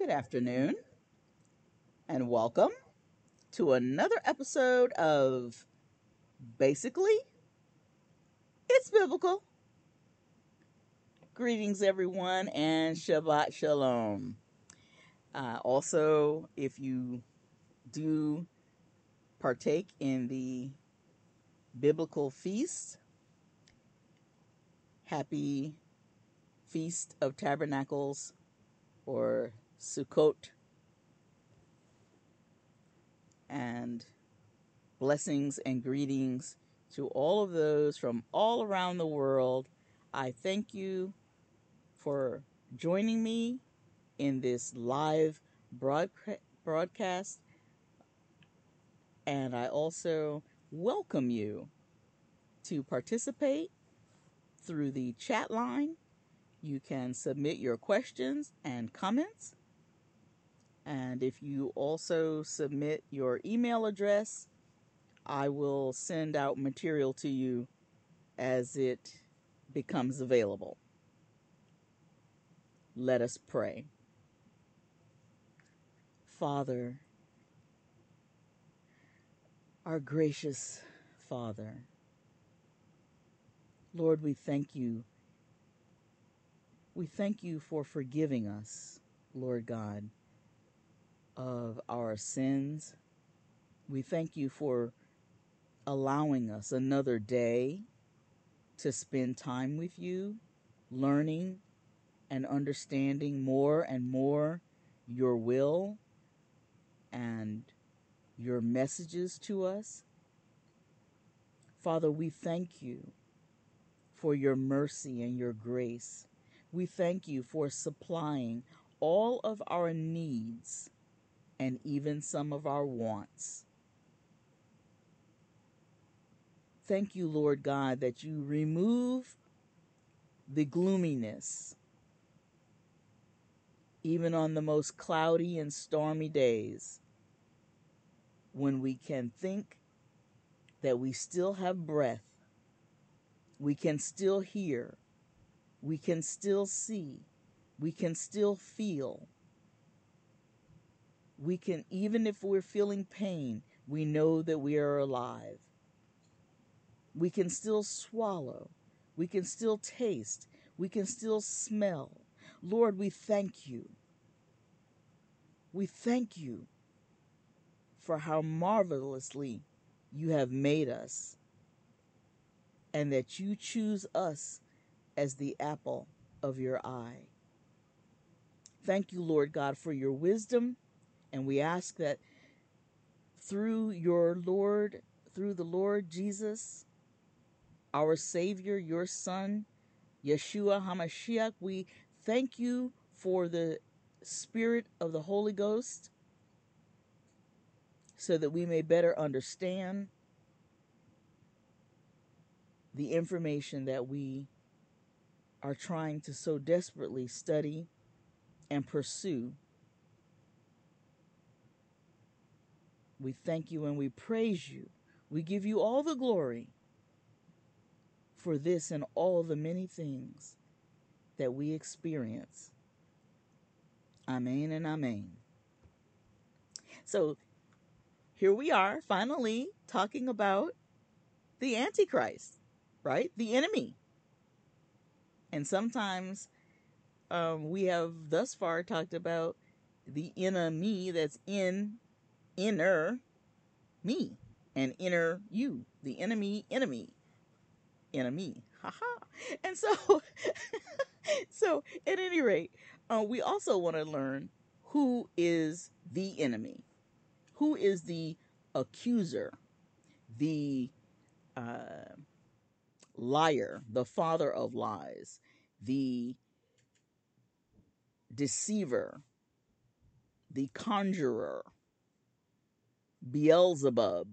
Good afternoon, and welcome to another episode of Basically It's Biblical. Greetings, everyone, and Shabbat Shalom. Uh, also, if you do partake in the biblical feast, happy Feast of Tabernacles or Sukkot. And blessings and greetings to all of those from all around the world. I thank you for joining me in this live broadcast. And I also welcome you to participate through the chat line. You can submit your questions and comments. And if you also submit your email address, I will send out material to you as it becomes available. Let us pray. Father, our gracious Father, Lord, we thank you. We thank you for forgiving us, Lord God of our sins. We thank you for allowing us another day to spend time with you, learning and understanding more and more your will and your messages to us. Father, we thank you for your mercy and your grace. We thank you for supplying all of our needs and even some of our wants. Thank you, Lord God, that you remove the gloominess, even on the most cloudy and stormy days, when we can think that we still have breath, we can still hear, we can still see, we can still feel we can, even if we're feeling pain, we know that we are alive. We can still swallow. We can still taste. We can still smell. Lord, we thank you. We thank you for how marvelously you have made us and that you choose us as the apple of your eye. Thank you, Lord God, for your wisdom and we ask that through your Lord, through the Lord Jesus, our Savior, your Son, Yeshua HaMashiach, we thank you for the Spirit of the Holy Ghost so that we may better understand the information that we are trying to so desperately study and pursue We thank you and we praise you. We give you all the glory for this and all the many things that we experience. Amen and amen. So here we are, finally talking about the Antichrist, right? The enemy. And sometimes um, we have thus far talked about the enemy that's in inner me and inner you, the enemy, enemy, enemy. Haha. And so, so at any rate, uh, we also want to learn who is the enemy, who is the accuser, the uh, liar, the father of lies, the deceiver, the conjurer, Beelzebub,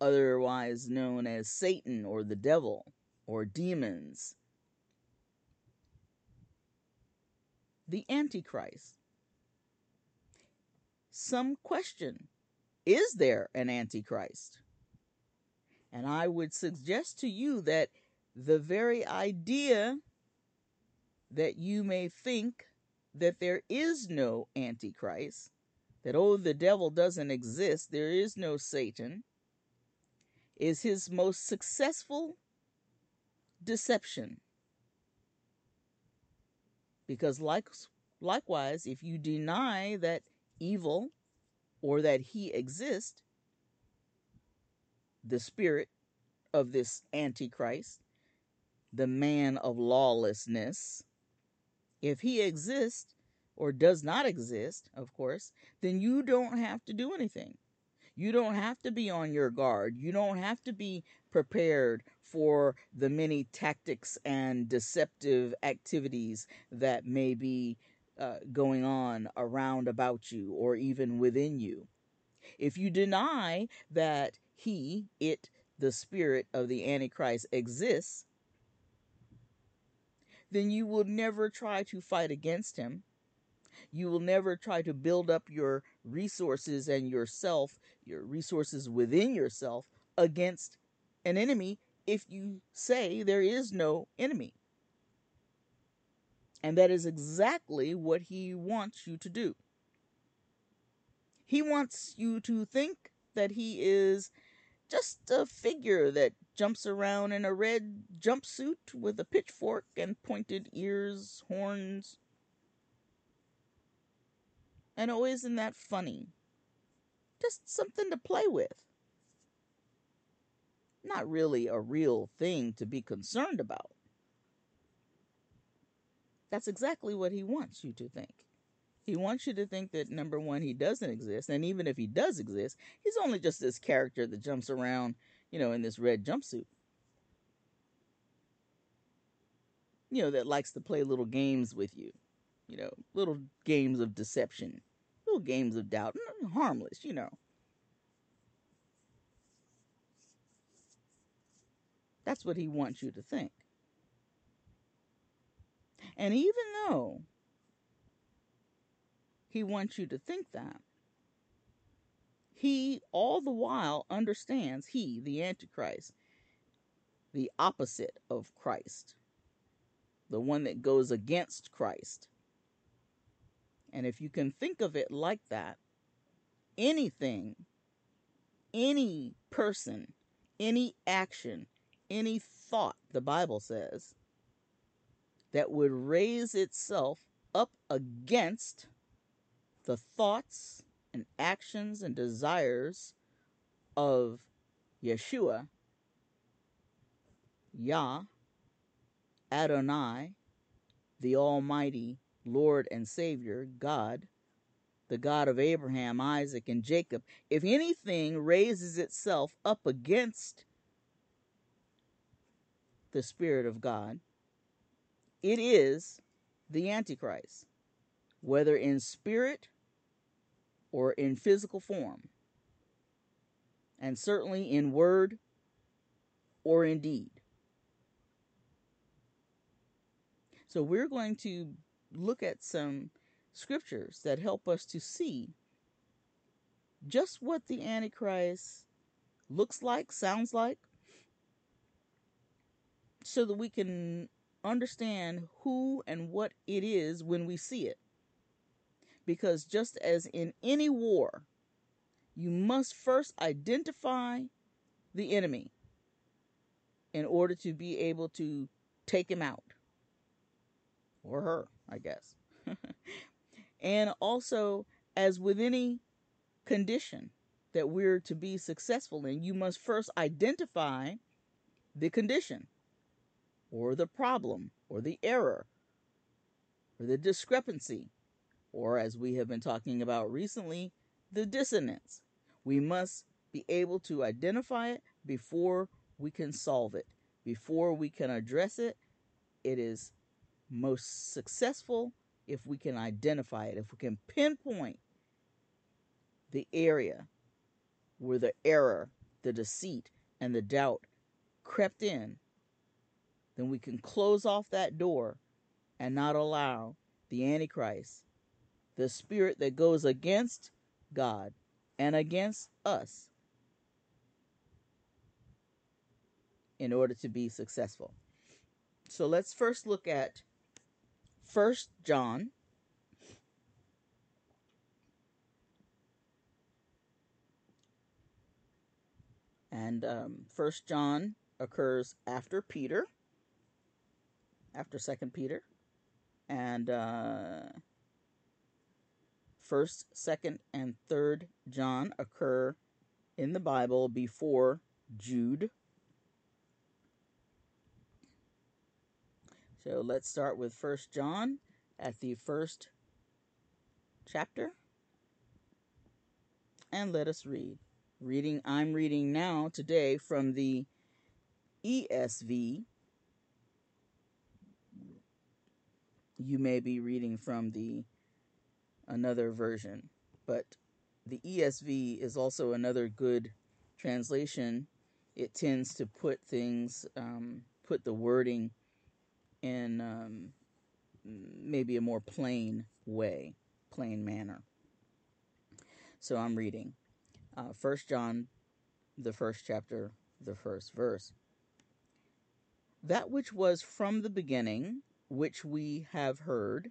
otherwise known as Satan or the devil or demons. The Antichrist. Some question Is there an Antichrist? And I would suggest to you that the very idea that you may think that there is no Antichrist, that, oh, the devil doesn't exist, there is no Satan, is his most successful deception. Because, like, likewise, if you deny that evil or that he exists, the spirit of this Antichrist, the man of lawlessness, if he exists or does not exist, of course, then you don't have to do anything. You don't have to be on your guard. You don't have to be prepared for the many tactics and deceptive activities that may be uh, going on around about you or even within you. If you deny that he, it, the spirit of the Antichrist exists, then you will never try to fight against him. You will never try to build up your resources and yourself, your resources within yourself, against an enemy if you say there is no enemy. And that is exactly what he wants you to do. He wants you to think that he is just a figure that jumps around in a red jumpsuit with a pitchfork and pointed ears, horns. And oh, isn't that funny? Just something to play with. Not really a real thing to be concerned about. That's exactly what he wants you to think. He wants you to think that number one, he doesn't exist, and even if he does exist, he's only just this character that jumps around, you know, in this red jumpsuit. You know, that likes to play little games with you, you know, little games of deception, little games of doubt, harmless, you know. That's what he wants you to think. And even though he wants you to think that. He, all the while, understands he, the Antichrist, the opposite of Christ, the one that goes against Christ. And if you can think of it like that, anything, any person, any action, any thought, the Bible says, that would raise itself up against the thoughts and actions and desires of Yeshua, Yah, Adonai, the Almighty Lord and Savior, God, the God of Abraham, Isaac, and Jacob, if anything raises itself up against the Spirit of God, it is the Antichrist, whether in spirit or in physical form, and certainly in word or in deed. So, we're going to look at some scriptures that help us to see just what the Antichrist looks like, sounds like, so that we can understand who and what it is when we see it. Because just as in any war, you must first identify the enemy in order to be able to take him out. Or her, I guess. and also, as with any condition that we're to be successful in, you must first identify the condition, or the problem, or the error, or the discrepancy or as we have been talking about recently, the dissonance. We must be able to identify it before we can solve it, before we can address it. It is most successful if we can identify it, if we can pinpoint the area where the error, the deceit, and the doubt crept in, then we can close off that door and not allow the Antichrist the spirit that goes against God and against us in order to be successful. So let's first look at First John and um, First John occurs after Peter, after Second Peter, and uh, First, Second, and Third John occur in the Bible before Jude. So let's start with First John at the first chapter, and let us read. Reading, I'm reading now today from the ESV. You may be reading from the another version, but the ESV is also another good translation. It tends to put things, um, put the wording in um, maybe a more plain way, plain manner. So I'm reading uh, 1 John, the first chapter, the first verse. That which was from the beginning, which we have heard,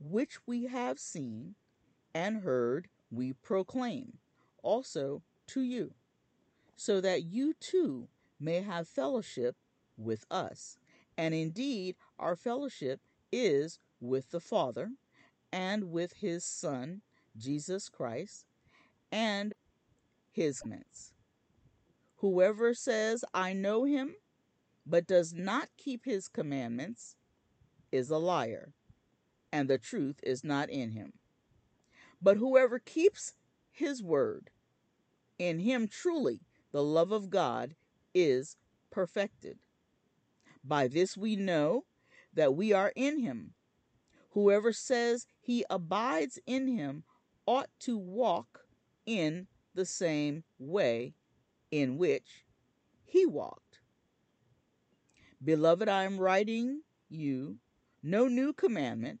which we have seen and heard, we proclaim also to you, so that you too may have fellowship with us. And indeed, our fellowship is with the Father and with his Son, Jesus Christ, and his commandments. Whoever says, I know him, but does not keep his commandments, is a liar, and the truth is not in him. But whoever keeps his word, in him truly the love of God is perfected. By this we know that we are in him. Whoever says he abides in him ought to walk in the same way in which he walked. Beloved, I am writing you no new commandment,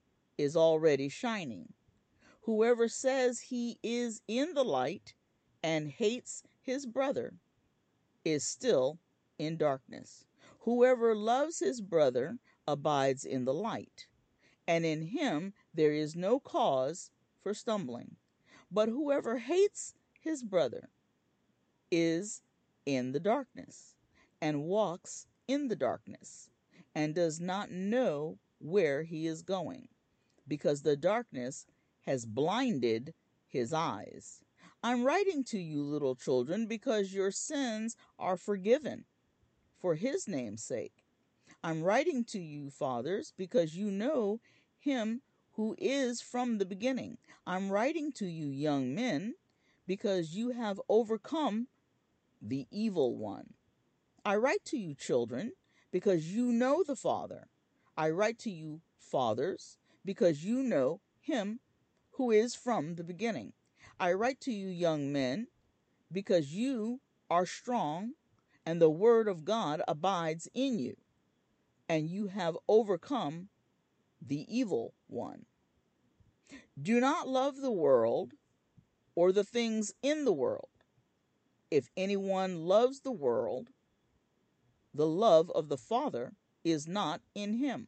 is already shining. Whoever says he is in the light and hates his brother is still in darkness. Whoever loves his brother abides in the light, and in him there is no cause for stumbling. But whoever hates his brother is in the darkness and walks in the darkness and does not know where he is going because the darkness has blinded his eyes. I'm writing to you, little children, because your sins are forgiven for his name's sake. I'm writing to you, fathers, because you know him who is from the beginning. I'm writing to you, young men, because you have overcome the evil one. I write to you, children, because you know the Father. I write to you, fathers, because you know him who is from the beginning. I write to you, young men, because you are strong, and the word of God abides in you, and you have overcome the evil one. Do not love the world or the things in the world. If anyone loves the world, the love of the Father is not in him.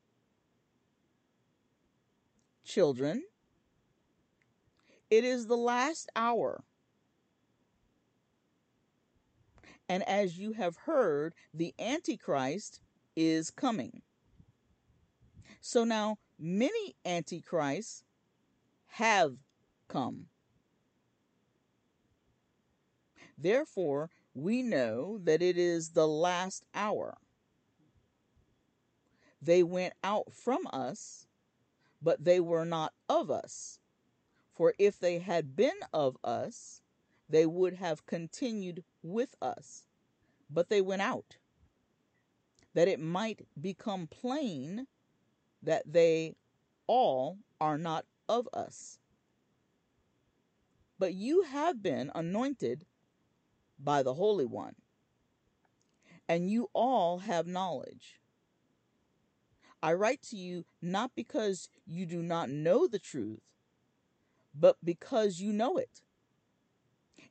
Children, it is the last hour. And as you have heard, the Antichrist is coming. So now many Antichrists have come. Therefore, we know that it is the last hour. They went out from us, but they were not of us. For if they had been of us, they would have continued with us. But they went out, that it might become plain that they all are not of us. But you have been anointed by the Holy One, and you all have knowledge. I write to you not because you do not know the truth, but because you know it,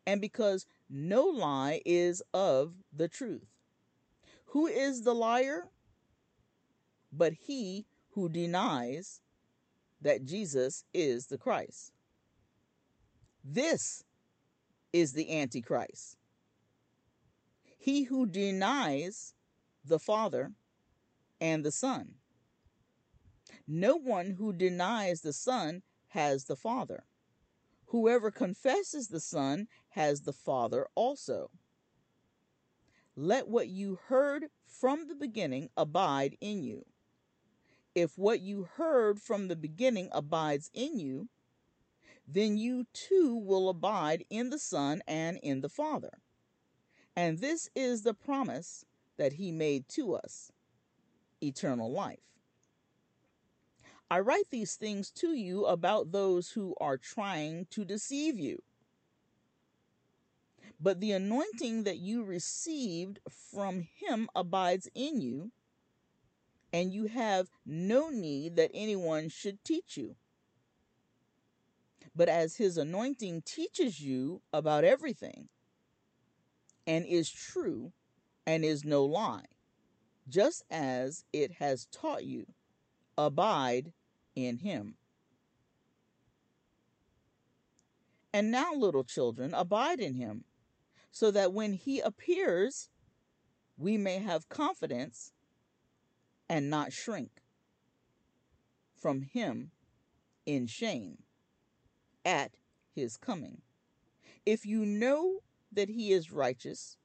and because no lie is of the truth. Who is the liar? But he who denies that Jesus is the Christ. This is the Antichrist. He who denies the Father and the Son. No one who denies the Son has the Father. Whoever confesses the Son has the Father also. Let what you heard from the beginning abide in you. If what you heard from the beginning abides in you, then you too will abide in the Son and in the Father. And this is the promise that he made to us eternal life. I write these things to you about those who are trying to deceive you. But the anointing that you received from him abides in you, and you have no need that anyone should teach you. But as his anointing teaches you about everything, and is true, and is no lie, just as it has taught you, abide in him. And now, little children, abide in him, so that when he appears, we may have confidence and not shrink from him in shame at his coming. If you know that he is righteous,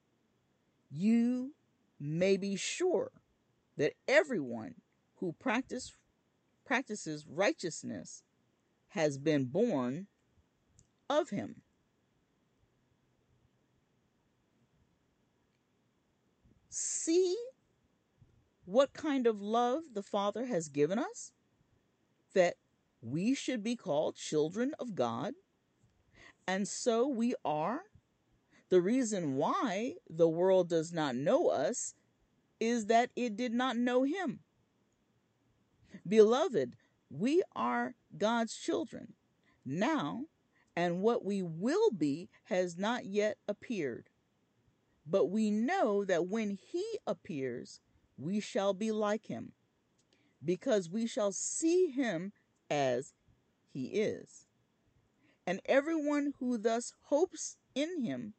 you may be sure that everyone who practice practices righteousness has been born of him. See what kind of love the Father has given us that we should be called children of God. And so we are. The reason why the world does not know us is that it did not know him. Beloved, we are God's children now, and what we will be has not yet appeared. But we know that when he appears, we shall be like him, because we shall see him as he is. And everyone who thus hopes in him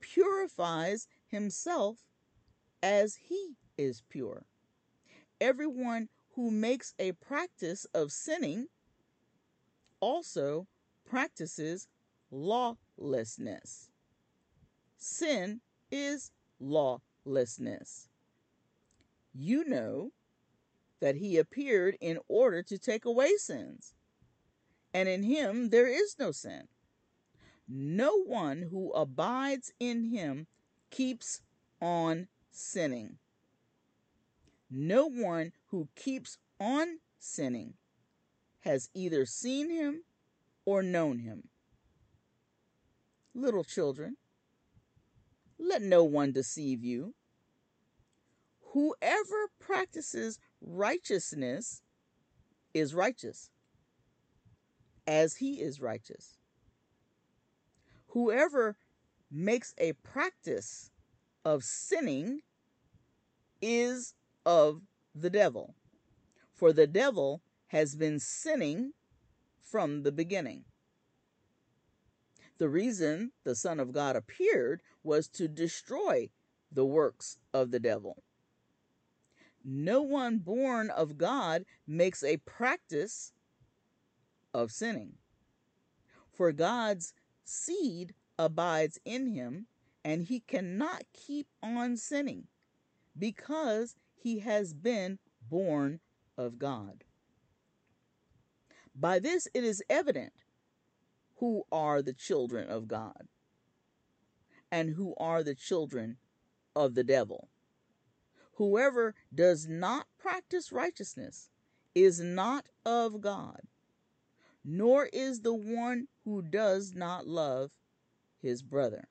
purifies himself as he is pure. Everyone who makes a practice of sinning also practices lawlessness. Sin is lawlessness. You know that he appeared in order to take away sins, and in him there is no sin. No one who abides in him keeps on sinning. No one who keeps on sinning has either seen him or known him. Little children, let no one deceive you. Whoever practices righteousness is righteous, as he is righteous. Whoever makes a practice of sinning is of the devil, for the devil has been sinning from the beginning. The reason the Son of God appeared was to destroy the works of the devil. No one born of God makes a practice of sinning. For God's seed abides in him, and he cannot keep on sinning because he has been born of God. By this it is evident who are the children of God and who are the children of the devil. Whoever does not practice righteousness is not of God, nor is the one who does not love his brother.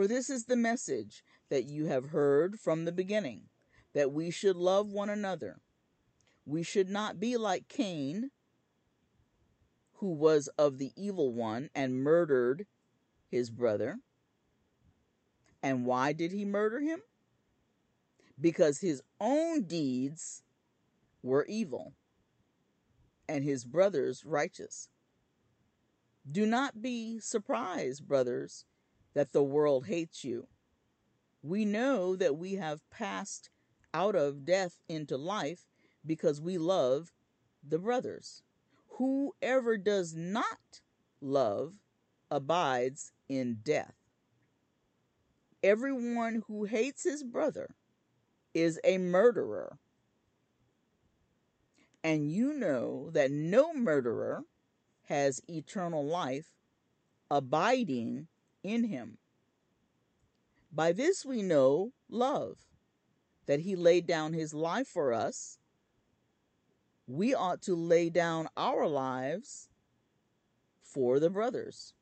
For this is the message that you have heard from the beginning, that we should love one another. We should not be like Cain, who was of the evil one and murdered his brother. And why did he murder him? Because his own deeds were evil and his brothers righteous. Do not be surprised, brothers, that the world hates you. We know that we have passed out of death into life because we love the brothers. Whoever does not love abides in death. Everyone who hates his brother is a murderer. And you know that no murderer has eternal life abiding in him. By this we know love, that he laid down his life for us. We ought to lay down our lives for the brothers.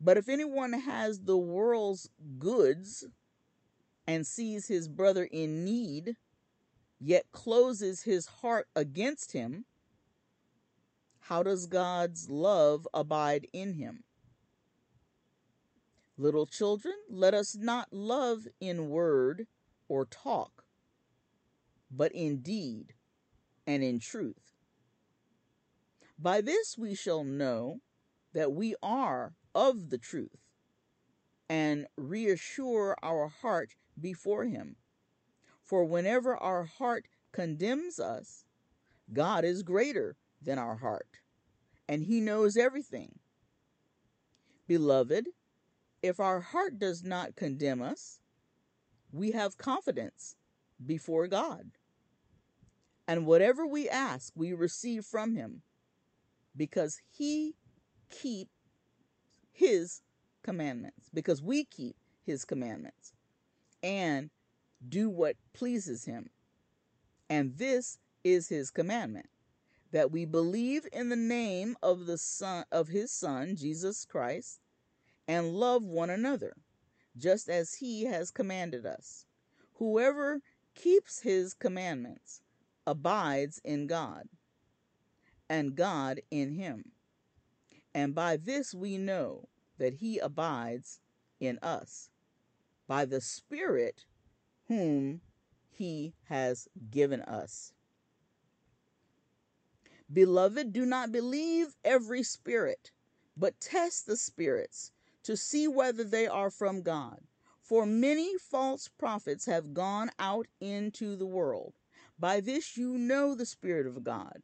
But if anyone has the world's goods and sees his brother in need, yet closes his heart against him, how does God's love abide in him? Little children, let us not love in word or talk, but in deed and in truth. By this we shall know that we are of the truth and reassure our heart before Him. For whenever our heart condemns us, God is greater than our heart, and He knows everything. Beloved, if our heart does not condemn us, we have confidence before God. And whatever we ask, we receive from Him, because He keep his commandments because we keep his commandments and do what pleases him. And this is his commandment that we believe in the name of the son of his son Jesus Christ and love one another just as he has commanded us. Whoever keeps his commandments abides in God and God in him. And by this we know that he abides in us, by the Spirit whom he has given us. Beloved, do not believe every spirit, but test the spirits to see whether they are from God. For many false prophets have gone out into the world. By this you know the Spirit of God.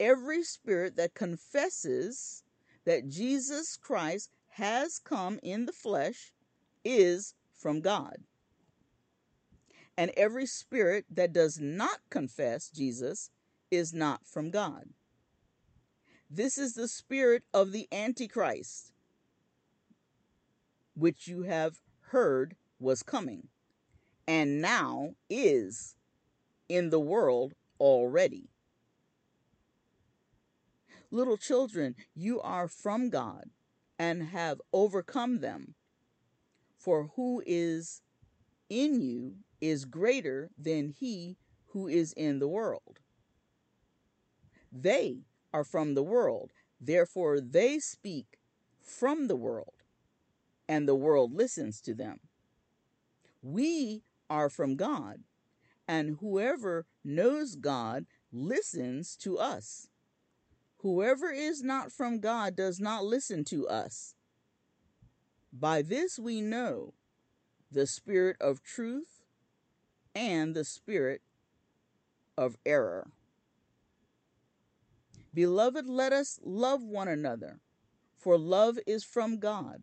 Every spirit that confesses that Jesus Christ has come in the flesh is from God. And every spirit that does not confess Jesus is not from God. This is the spirit of the Antichrist, which you have heard was coming, and now is in the world already. Little children, you are from God and have overcome them. For who is in you is greater than he who is in the world. They are from the world, therefore they speak from the world, and the world listens to them. We are from God, and whoever knows God listens to us. Whoever is not from God does not listen to us. By this we know the spirit of truth and the spirit of error. Beloved, let us love one another, for love is from God,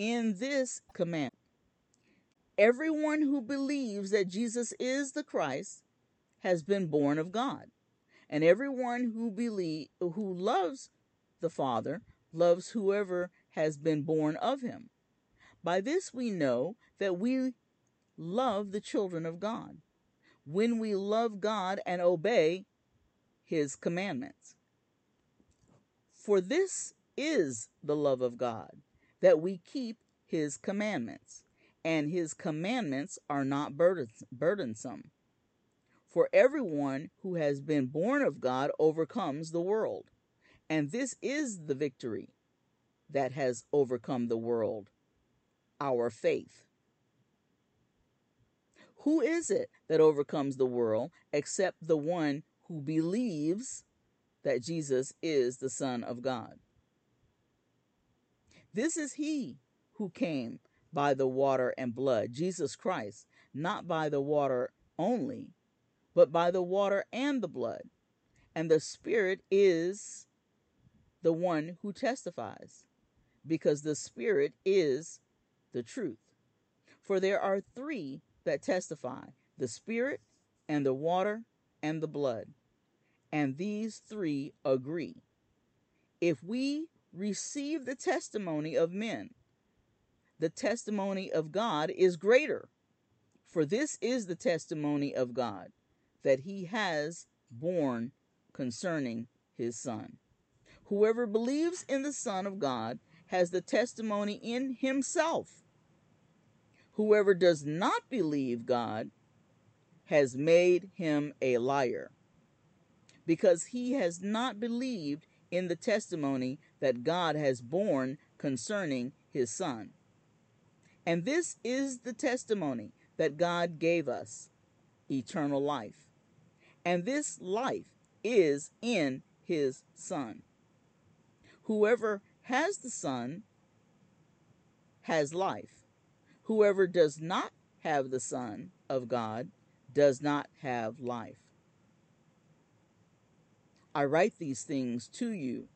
In this command, everyone who believes that Jesus is the Christ has been born of God, and everyone who believe who loves the Father loves whoever has been born of him. By this we know that we love the children of God, when we love God and obey his commandments. For this is the love of God, that we keep his commandments, and his commandments are not burdensome. For everyone who has been born of God overcomes the world. And this is the victory that has overcome the world our faith. Who is it that overcomes the world except the one who believes that Jesus is the Son of God? This is he who came by the water and blood, Jesus Christ, not by the water only, but by the water and the blood. And the Spirit is the one who testifies, because the Spirit is the truth. For there are three that testify the Spirit, and the water, and the blood. And these three agree. If we receive the testimony of men, the testimony of God is greater. For this is the testimony of God, that he has borne concerning his Son. Whoever believes in the Son of God has the testimony in himself. Whoever does not believe God has made him a liar, because he has not believed in the testimony that God has borne concerning his Son. And this is the testimony that God gave us eternal life. And this life is in his Son. Whoever has the Son has life. Whoever does not have the Son of God does not have life. I write these things to you.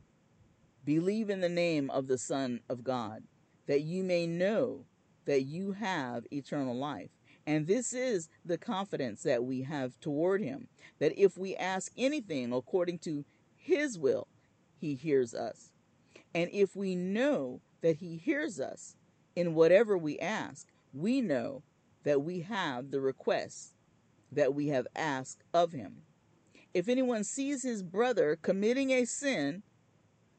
Believe in the name of the Son of God, that you may know that you have eternal life. And this is the confidence that we have toward him, that if we ask anything according to his will, he hears us. And if we know that he hears us in whatever we ask, we know that we have the requests that we have asked of him. If anyone sees his brother committing a sin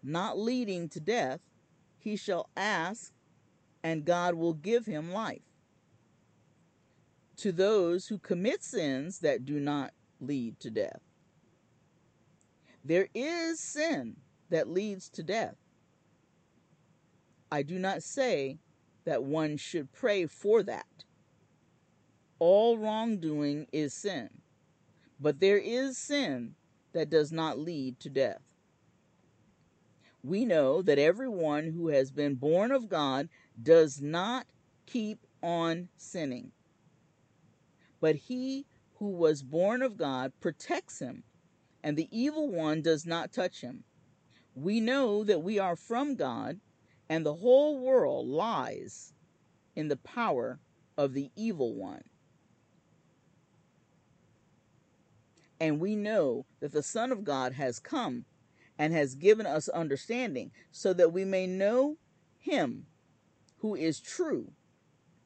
not leading to death, he shall ask, and God will give him life. To those who commit sins that do not lead to death, there is sin that leads to death. I do not say that one should pray for that all wrongdoing is sin. But there is sin that does not lead to death. We know that everyone who has been born of God does not keep on sinning. But he who was born of God protects him, and the evil one does not touch him. We know that we are from God, and the whole world lies in the power of the evil one. And we know that the Son of God has come and has given us understanding, so that we may know him who is true,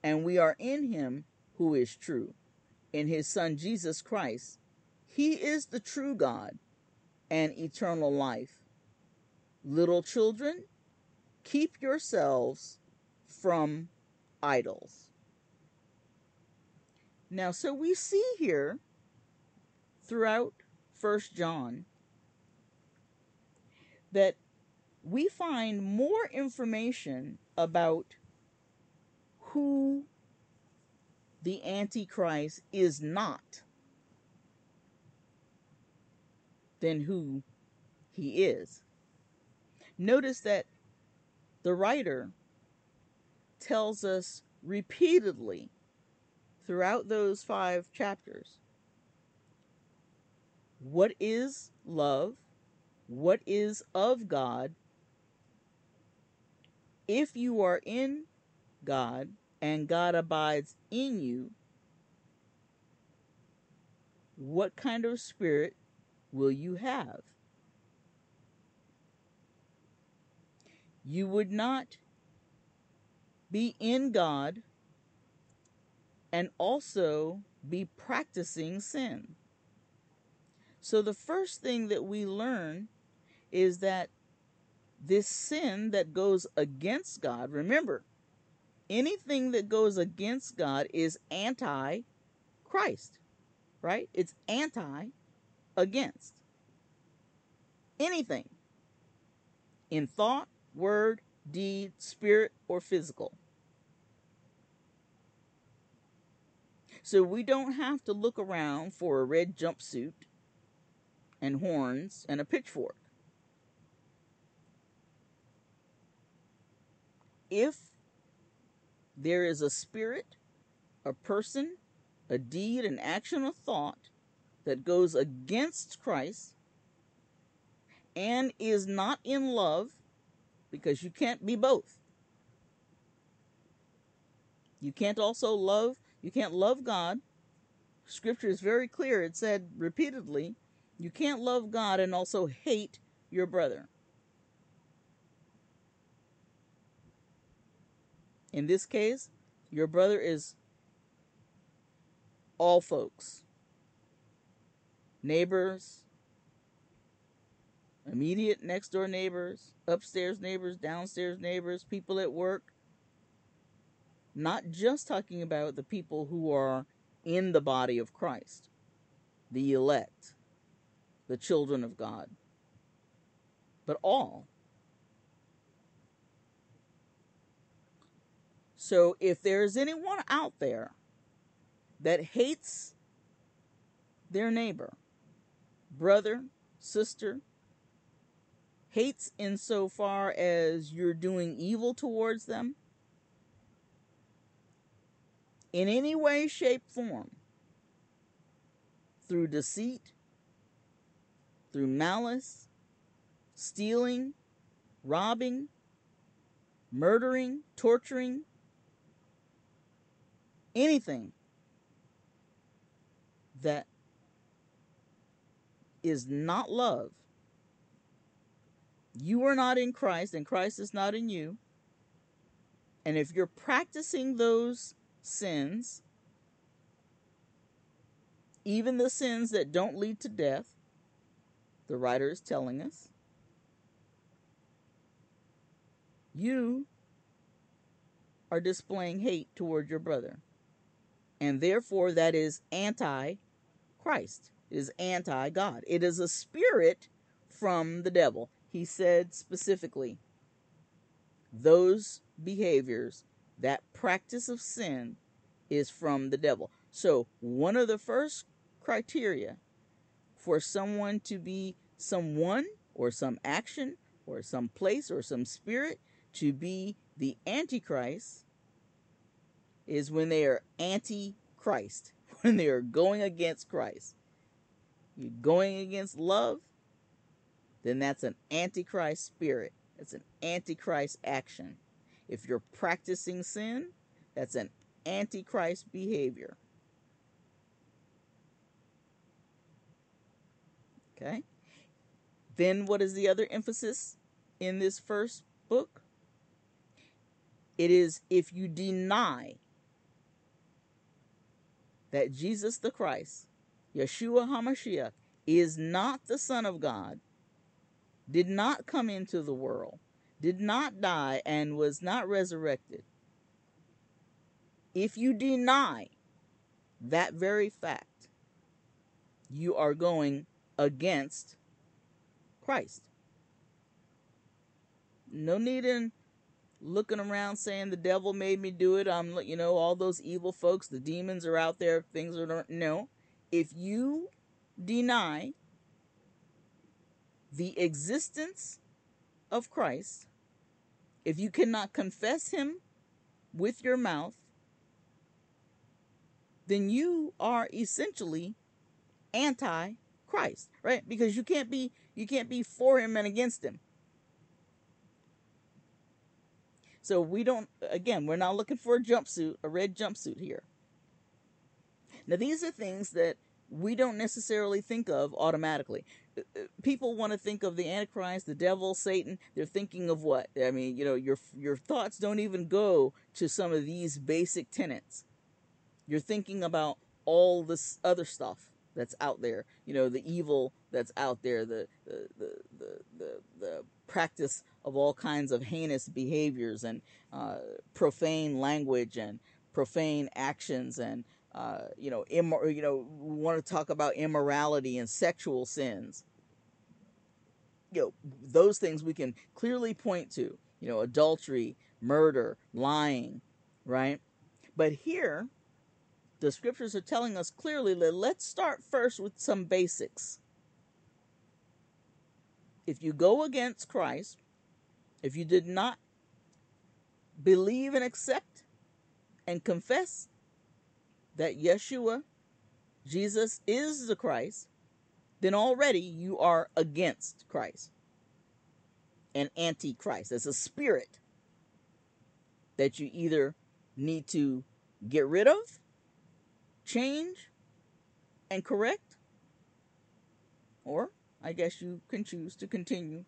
and we are in him who is true, in his Son Jesus Christ. He is the true God and eternal life. Little children, keep yourselves from idols. Now, so we see here throughout First John that we find more information about who the Antichrist is not than who he is. Notice that the writer tells us repeatedly throughout those five chapters what is love, what is of God. If you are in God and God abides in you, what kind of spirit will you have? You would not be in God and also be practicing sin. So, the first thing that we learn is that this sin that goes against God, remember, anything that goes against God is anti Christ, right? It's anti against anything in thought, word, deed, spirit, or physical. So we don't have to look around for a red jumpsuit and horns and a pitchfork. If there is a spirit, a person, a deed, an action, a thought that goes against Christ and is not in love, because you can't be both. You can't also love, you can't love God. Scripture is very clear. It said repeatedly, you can't love God and also hate your brother. In this case, your brother is all folks neighbors, immediate next door neighbors, upstairs neighbors, downstairs neighbors, people at work. Not just talking about the people who are in the body of Christ, the elect, the children of God, but all. So if there's anyone out there that hates their neighbor, brother, sister, hates insofar as you're doing evil towards them, in any way, shape, form, through deceit, through malice, stealing, robbing, murdering, torturing, anything that is not love. You are not in Christ, and Christ is not in you. And if you're practicing those sins, even the sins that don't lead to death, the writer is telling us, you are displaying hate toward your brother. And therefore, that is anti Christ, it is anti God. It is a spirit from the devil. He said specifically, those behaviors, that practice of sin, is from the devil. So, one of the first criteria for someone to be someone or some action or some place or some spirit to be the Antichrist is when they are anti Christ, when they are going against Christ. You're going against love, then that's an Antichrist spirit. It's an Antichrist action. If you're practicing sin, that's an Antichrist behavior. Okay? Then, what is the other emphasis in this first book? It is if you deny that Jesus the Christ, Yeshua HaMashiach, is not the Son of God, did not come into the world, did not die, and was not resurrected, if you deny that very fact, you are going against Christ. No need in looking around saying the devil made me do it. I'm, you know, all those evil folks, the demons are out there, things are no. If you deny the existence of Christ, if you cannot confess him with your mouth, then you are essentially anti Christ, right? Because you can't be you can't be for him and against him. So we don't again, we're not looking for a jumpsuit, a red jumpsuit here. Now these are things that we don't necessarily think of automatically. Uh, uh, people want to think of the Antichrist, the devil, Satan. They're thinking of what? I mean, you know, your your thoughts don't even go to some of these basic tenets. You're thinking about all this other stuff that's out there. You know, the evil that's out there, the the the the the, the practice of all kinds of heinous behaviors and uh, profane language and profane actions and uh, you know, immor- you know, we want to talk about immorality and sexual sins. You know, those things we can clearly point to. You know, adultery, murder, lying, right? But here, the scriptures are telling us clearly that let's start first with some basics. If you go against Christ, if you did not believe and accept and confess that Yeshua, Jesus, is the Christ, then already you are against Christ and anti Christ. It's a spirit that you either need to get rid of, change, and correct, or I guess you can choose to continue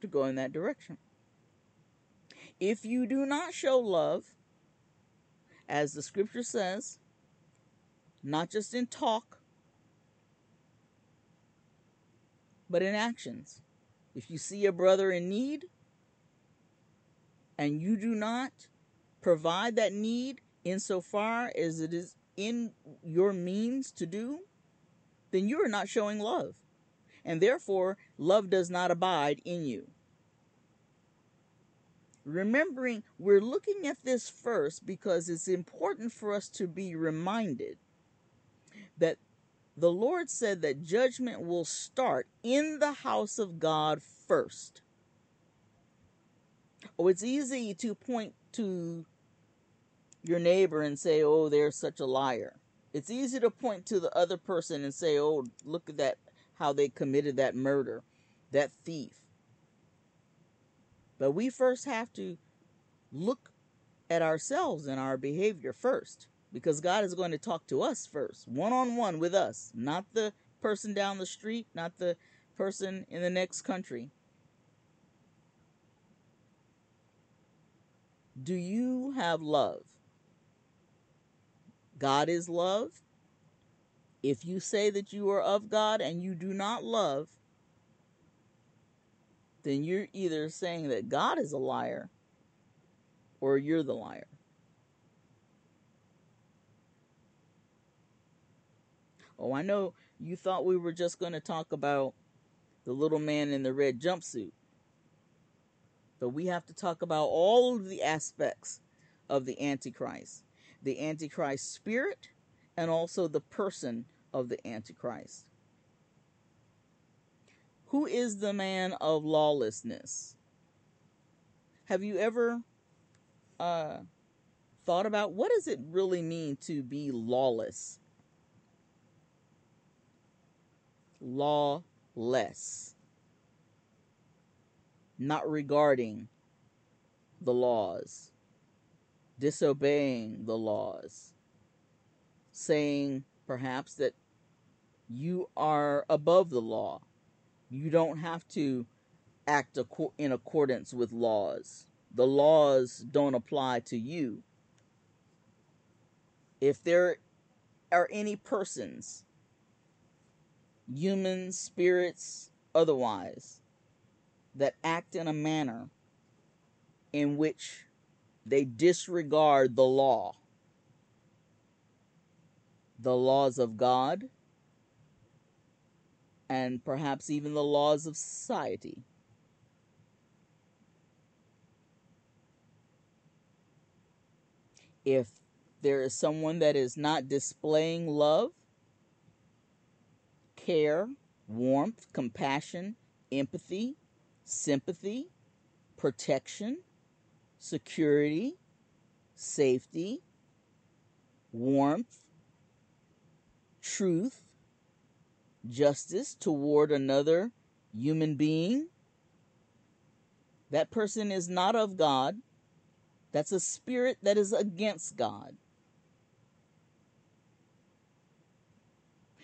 to go in that direction. If you do not show love, as the scripture says, not just in talk, but in actions. If you see a brother in need and you do not provide that need insofar as it is in your means to do, then you are not showing love. And therefore, love does not abide in you. Remembering, we're looking at this first because it's important for us to be reminded that the Lord said that judgment will start in the house of God first. Oh, it's easy to point to your neighbor and say, oh, they're such a liar. It's easy to point to the other person and say, oh, look at that, how they committed that murder, that thief. But we first have to look at ourselves and our behavior first because God is going to talk to us first, one on one with us, not the person down the street, not the person in the next country. Do you have love? God is love. If you say that you are of God and you do not love, then you're either saying that God is a liar or you're the liar. Oh, I know you thought we were just going to talk about the little man in the red jumpsuit. But we have to talk about all of the aspects of the Antichrist the Antichrist spirit and also the person of the Antichrist. Who is the man of lawlessness? Have you ever uh, thought about what does it really mean to be lawless? lawless, not regarding the laws, disobeying the laws, saying perhaps that you are above the law, You don't have to act in accordance with laws. The laws don't apply to you. If there are any persons, humans, spirits, otherwise, that act in a manner in which they disregard the law, the laws of God, and perhaps even the laws of society. If there is someone that is not displaying love, care, warmth, compassion, empathy, sympathy, protection, security, safety, warmth, truth, justice toward another human being. That person is not of God. That's a spirit that is against God.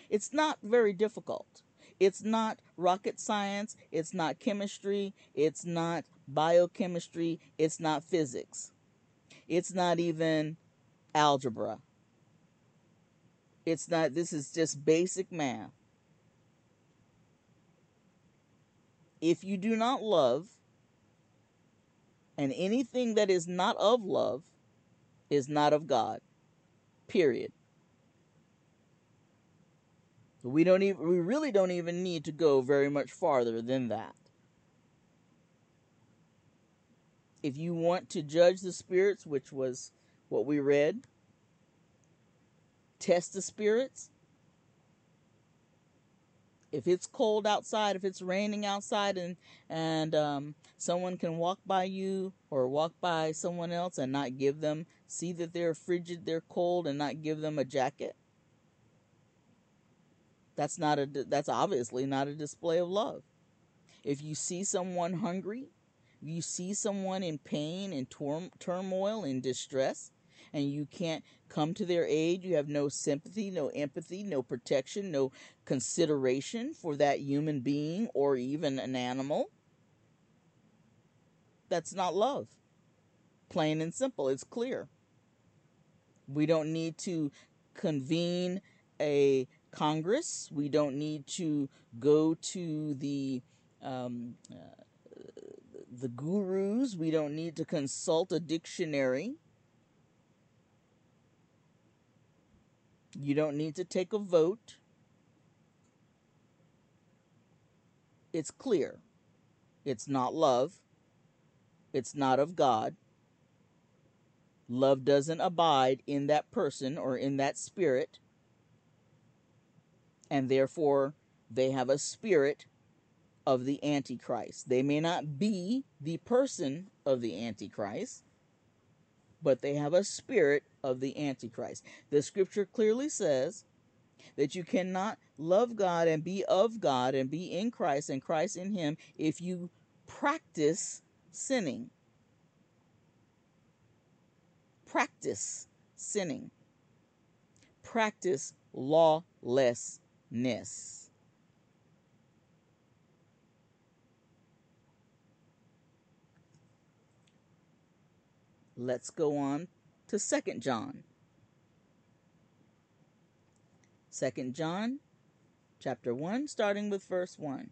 It's not very difficult. It's not rocket science. It's not chemistry. It's not biochemistry. It's not physics. It's not even algebra. It's not, this is just basic math. If you do not love, and anything that is not of love is not of God. Period. We don't even we really don't even need to go very much farther than that. If you want to judge the spirits, which was what we read, test the spirits. If it's cold outside, if it's raining outside, and and um, someone can walk by you or walk by someone else and not give them see that they're frigid, they're cold, and not give them a jacket, that's not a that's obviously not a display of love. If you see someone hungry, you see someone in pain and tor- turmoil and distress, and you can't come to their aid, you have no sympathy, no empathy, no protection, no consideration for that human being or even an animal. That's not love. Plain and simple, it's clear. We don't need to convene a Congress. We don't need to go to the um, uh, the gurus. We don't need to consult a dictionary. You don't need to take a vote. It's clear. It's not love. It's not of God. Love doesn't abide in that person or in that spirit and therefore they have a spirit of the Antichrist. They may not be the person of the Antichrist, but they have a spirit of the Antichrist. The scripture clearly says that you cannot love God and be of God and be in Christ and Christ in Him if you practice sinning. Practice sinning. Practice lawlessness. Let's go on to Second John. Second John chapter 1 starting with verse 1.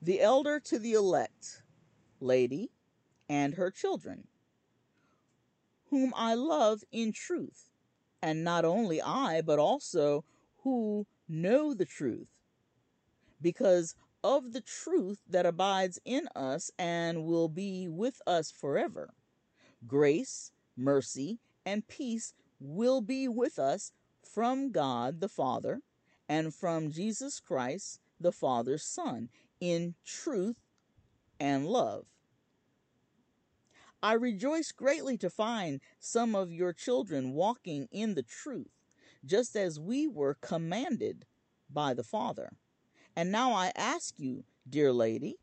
The elder to the elect lady and her children whom I love in truth and not only I but also who know the truth, because of the truth that abides in us and will be with us forever. Grace, mercy, and peace will be with us from God the Father and from Jesus Christ, the Father's Son, in truth and love. I rejoice greatly to find some of your children walking in the truth just as we were commanded by the Father. And now I ask you, dear lady,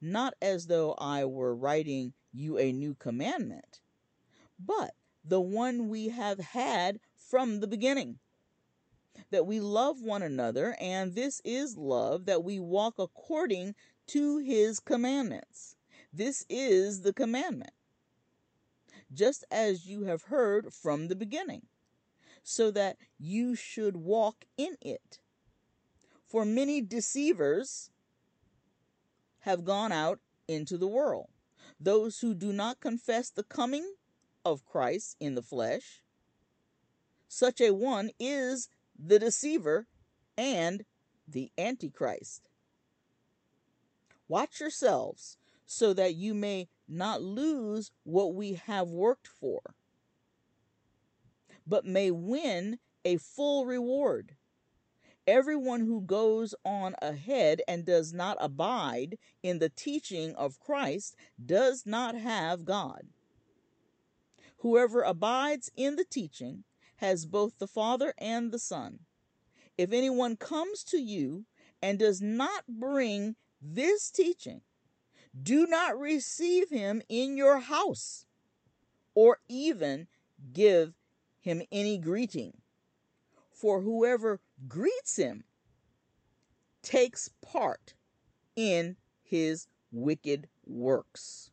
not as though I were writing you a new commandment, but the one we have had from the beginning. that we love one another, and this is love, that we walk according to his commandments. This is the commandment, just as you have heard from the beginning, so that you should walk in it. For many deceivers have gone out into the world, those who do not confess the coming of Christ in the flesh. Such a one is the deceiver and the Antichrist. Watch yourselves so that you may not lose what we have worked for, but may win a full reward. Everyone who goes on ahead and does not abide in the teaching of Christ does not have God. Whoever abides in the teaching has both the Father and the Son. If anyone comes to you and does not bring this teaching, do not receive him in your house or even give him any greeting. For whoever greets him takes part in his wicked works.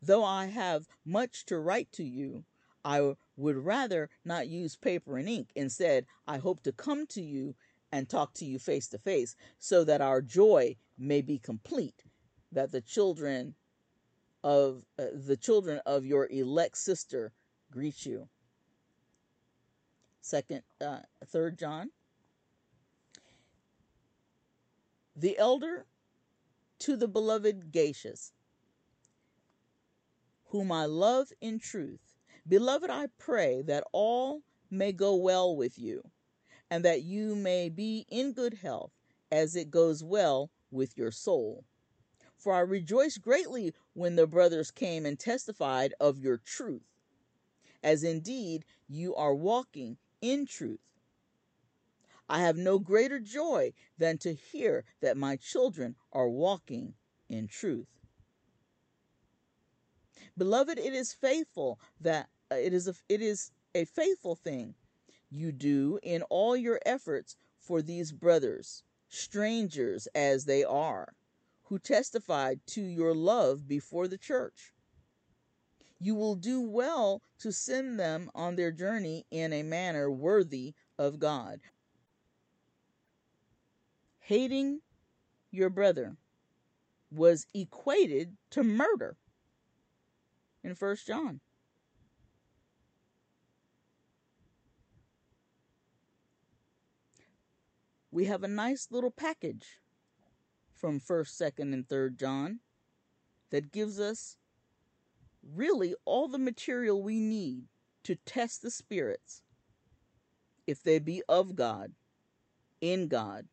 Though I have much to write to you, I would rather not use paper and ink. Instead, I hope to come to you and talk to you face to face so that our joy may be complete, that the children of uh, the children of your elect sister greet you. Second, uh, third John. The elder to the beloved Gaius, whom I love in truth. Beloved, I pray that all may go well with you, and that you may be in good health, as it goes well with your soul. For I rejoiced greatly when the brothers came and testified of your truth, as indeed you are walking in truth. I have no greater joy than to hear that my children are walking in truth. Beloved, it is faithful that uh, it is a, it is a faithful thing you do in all your efforts for these brothers, strangers as they are, who testified to your love before the church. You will do well to send them on their journey in a manner worthy of God. Hating your brother was equated to murder in First John. We have a nice little package from First, Second, and Third John that gives us really all the material we need to test the spirits if they be of God, in God,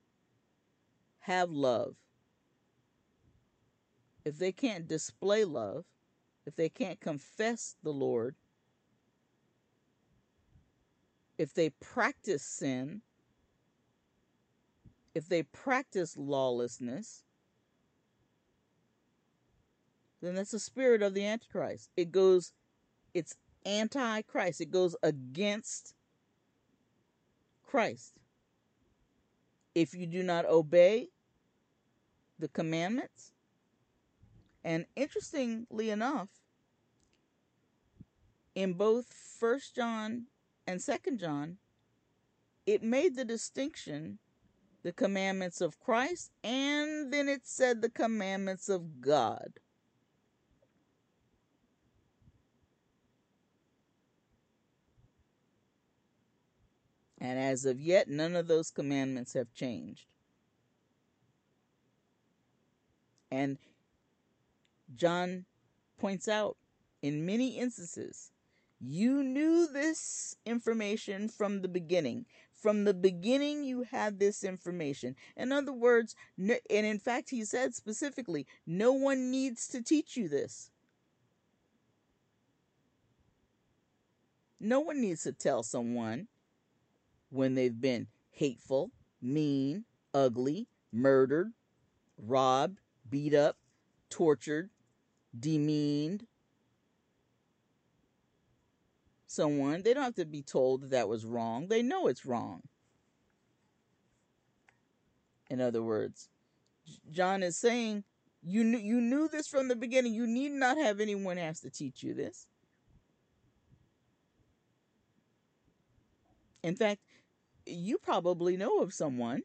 have love. If they can't display love, if they can't confess the Lord, if they practice sin, if they practice lawlessness, then that's the spirit of the Antichrist. It goes, it's anti Christ, it goes against Christ. If you do not obey the commandments, and interestingly enough, in both First John and Second John, it made the distinction the commandments of Christ, and then it said the commandments of God. And as of yet, none of those commandments have changed. And John points out in many instances, you knew this information from the beginning. From the beginning, you had this information. In other words, and in fact, he said specifically, no one needs to teach you this. No one needs to tell someone when they've been hateful, mean, ugly, murdered, robbed, beat up, tortured, demeaned, someone, they don't have to be told that that was wrong. They know it's wrong. In other words, John is saying, you knew, you knew this from the beginning. You need not have anyone else to teach you this. In fact, you probably know of someone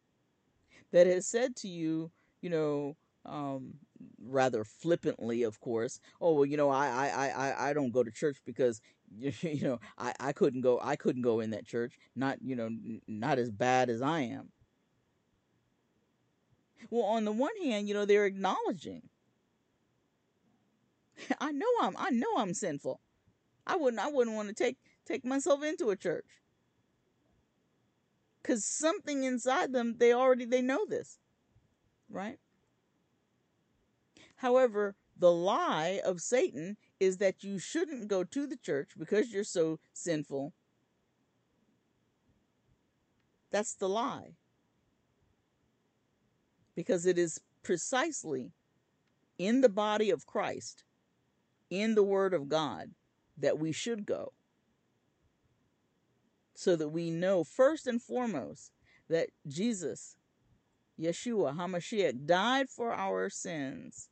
that has said to you, you know, um, rather flippantly, of course, oh well, you know, I I I I don't go to church because you know I I couldn't go I couldn't go in that church. Not you know not as bad as I am. Well, on the one hand, you know, they're acknowledging. I know I'm I know I'm sinful. I wouldn't I wouldn't want to take take myself into a church. Cuz something inside them they already they know this. Right? However, the lie of Satan is that you shouldn't go to the church because you're so sinful. That's the lie because it is precisely in the body of Christ, in the Word of God, that we should go. So that we know first and foremost that Jesus, Yeshua HaMashiach, died for our sins.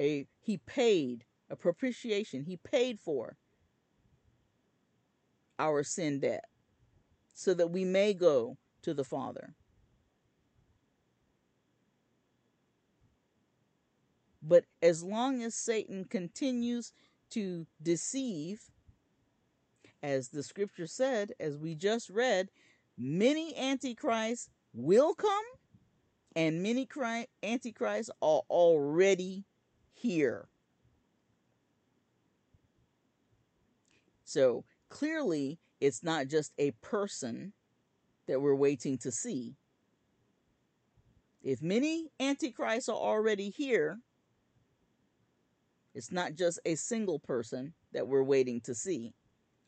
A, he paid a propitiation, he paid for our sin debt so that we may go to the Father. But as long as Satan continues to deceive, as the scripture said, as we just read, many antichrists will come and many antichrists are already here. So clearly, it's not just a person that we're waiting to see. If many antichrists are already here, it's not just a single person that we're waiting to see.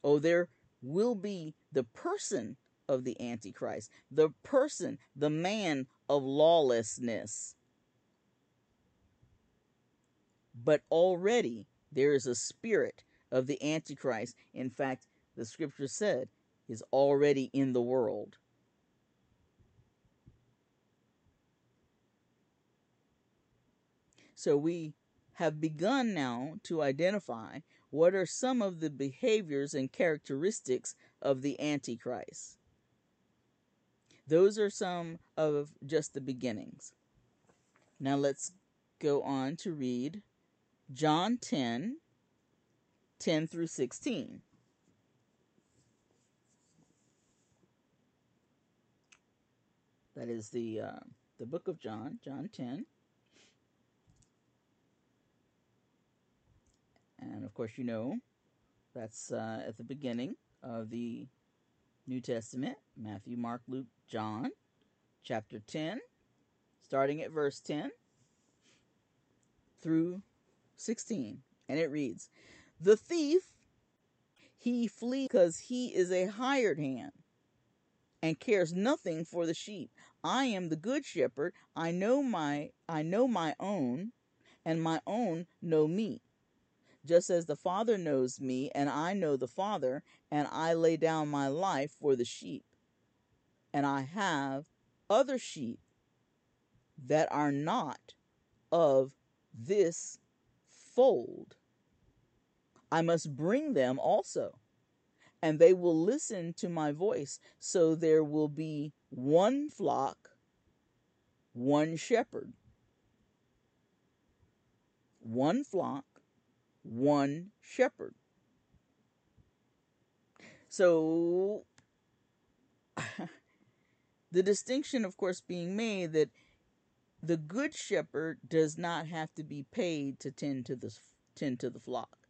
Oh, there will be the person of the Antichrist, the person, the man of lawlessness. But already there is a spirit of the Antichrist. In fact, the scripture said is already in the world. So we have begun now to identify what are some of the behaviors and characteristics of the Antichrist. Those are some of just the beginnings. Now let's go on to read John 10 10 through 16. That is the uh, the book of John, John 10 And of course, you know that's uh, at the beginning of the New Testament Matthew, Mark, Luke, John, chapter 10, starting at verse 10 through 16. And it reads The thief, he flees because he is a hired hand and cares nothing for the sheep. I am the good shepherd. I know my I know my own, and my own know me just as the Father knows me, and I know the Father, and I lay down my life for the sheep. And I have other sheep that are not of this fold. I must bring them also, and they will listen to my voice. So there will be one flock, one shepherd. One flock, one shepherd. So, the distinction, of course, being made that the good shepherd does not have to be paid to tend to the tend to the flock.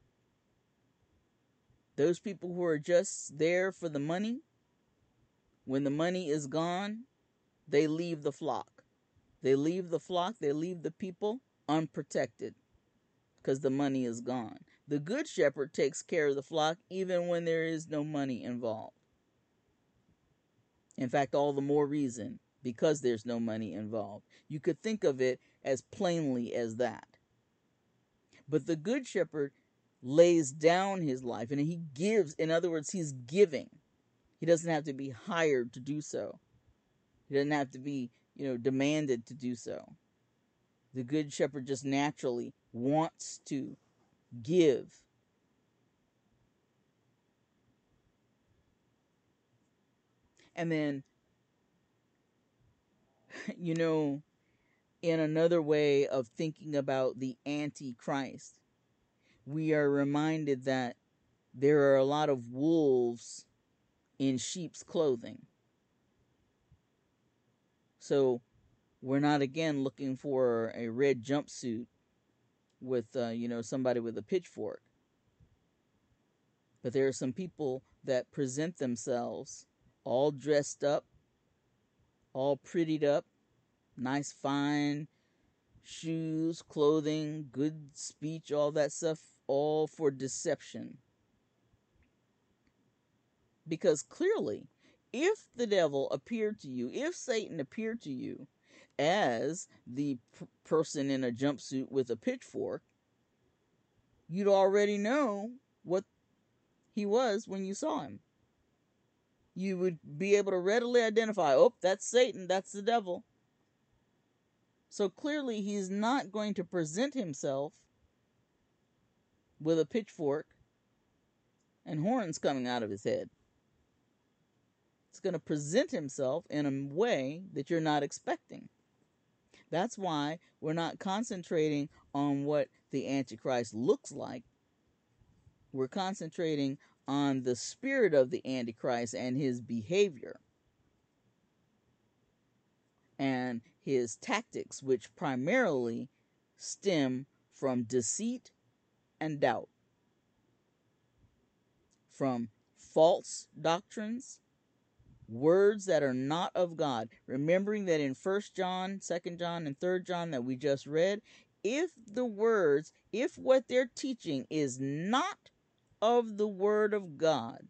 Those people who are just there for the money, when the money is gone, they leave the flock. They leave the flock, they leave the people unprotected because the money is gone. The good shepherd takes care of the flock even when there is no money involved. In fact, all the more reason because there's no money involved. You could think of it as plainly as that. But the good shepherd lays down his life and he gives, in other words, he's giving. He doesn't have to be hired to do so. He doesn't have to be, you know, demanded to do so. The good shepherd just naturally wants to give. And then, you know, in another way of thinking about the Antichrist, we are reminded that there are a lot of wolves in sheep's clothing. So we're not again looking for a red jumpsuit with uh, you know somebody with a pitchfork. But there are some people that present themselves all dressed up, all prettied up, nice fine shoes, clothing, good speech, all that stuff, all for deception. Because clearly, if the devil appeared to you, if Satan appeared to you as the p- person in a jumpsuit with a pitchfork, you'd already know what he was when you saw him. You would be able to readily identify, oh, that's Satan, that's the devil. So clearly, he's not going to present himself with a pitchfork and horns coming out of his head. It's going to present himself in a way that you're not expecting. That's why we're not concentrating on what the Antichrist looks like. We're concentrating on the spirit of the Antichrist and his behavior and his tactics, which primarily stem from deceit and doubt, from false doctrines words that are not of God. Remembering that in First John, Second John, and Third John that we just read, if the words, if what they're teaching is not of the Word of God,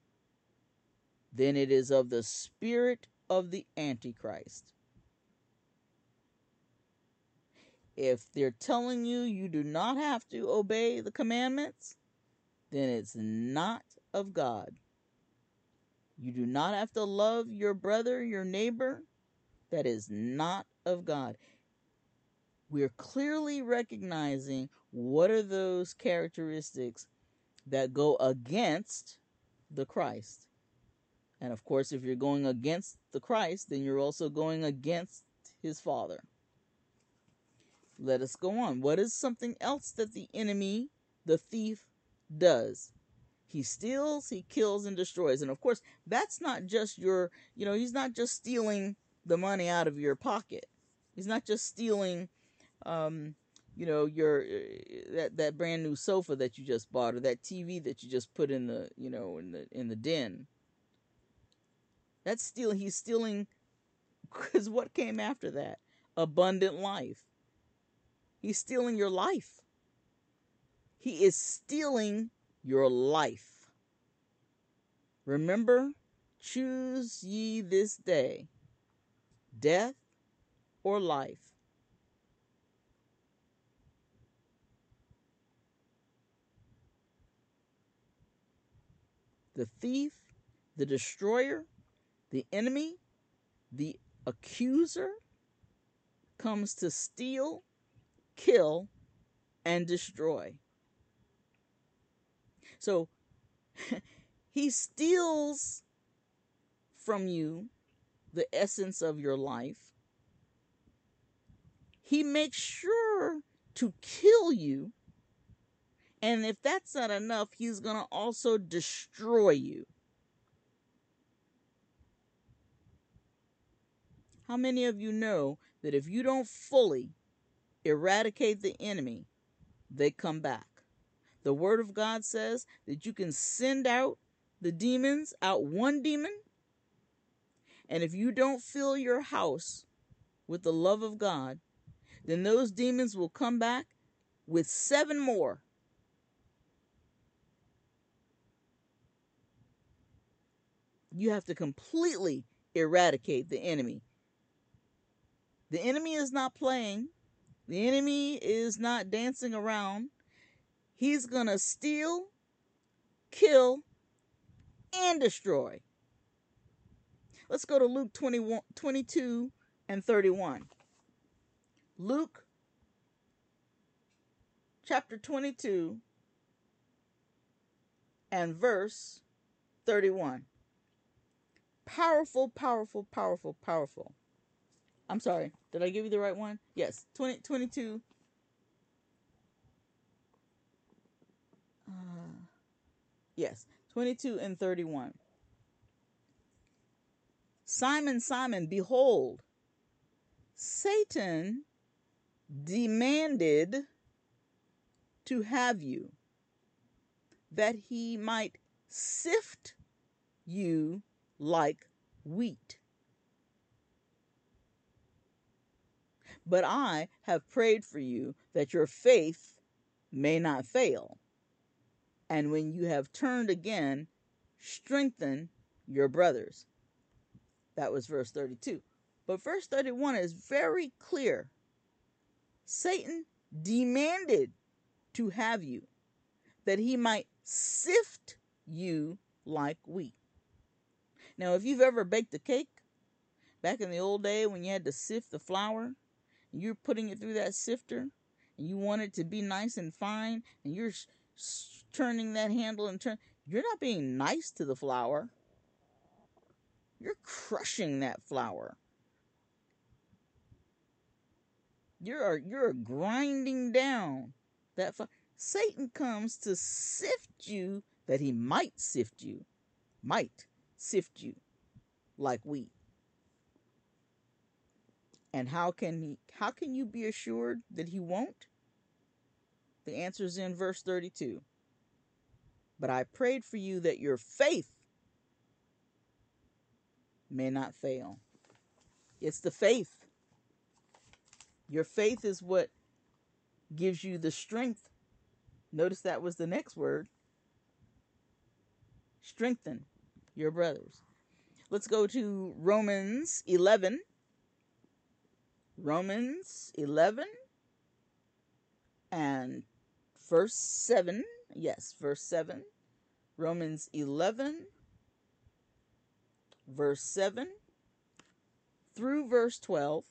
then it is of the spirit of the Antichrist. If they're telling you you do not have to obey the commandments, then it's not of God. You do not have to love your brother, your neighbor. That is not of God. We're clearly recognizing what are those characteristics that go against the Christ. And of course, if you're going against the Christ, then you're also going against his Father. Let us go on. What is something else that the enemy, the thief, does? He steals, he kills, and destroys. And of course, that's not just your, you know, he's not just stealing the money out of your pocket. He's not just stealing, um, you know, your uh, that that brand new sofa that you just bought or that TV that you just put in the, you know, in the in the den. That's stealing. He's stealing because what came after that? Abundant life. He's stealing your life. He is stealing your life. Remember, choose ye this day death or life. The thief, the destroyer, the enemy, the accuser comes to steal, kill, and destroy. So he steals from you the essence of your life. He makes sure to kill you. And if that's not enough, he's going to also destroy you. How many of you know that if you don't fully eradicate the enemy, they come back? The Word of God says that you can send out the demons, out one demon, and if you don't fill your house with the love of God, then those demons will come back with seven more. You have to completely eradicate the enemy. The enemy is not playing, the enemy is not dancing around. He's going to steal, kill, and destroy. Let's go to Luke 21, 22 and 31. Luke chapter 22 and verse 31. Powerful, powerful, powerful, powerful. I'm sorry. Did I give you the right one? Yes. 20, 22. Uh, yes. 22 and 31. Simon, Simon, behold, Satan demanded to have you, that he might sift you like wheat. But I have prayed for you that your faith may not fail. And when you have turned again, strengthen your brothers. That was verse 32. But verse 31 is very clear. Satan demanded to have you, that he might sift you like wheat. Now, if you've ever baked a cake, back in the old day when you had to sift the flour, and you're putting it through that sifter, and you want it to be nice and fine, and you're turning that handle and turn, you're not being nice to the flour. You're crushing that flour. You're you're grinding down that flour. Satan comes to sift you that he might sift you, might sift you like wheat. And how can he how can you be assured that he won't? The answer is in verse 32. But I prayed for you that your faith may not fail. It's the faith. Your faith is what gives you the strength. Notice that was the next word. Strengthen your brothers. Let's go to Romans 11. Romans 11 and verse 7. Yes, verse 7. Romans 11, verse 7 through verse 12.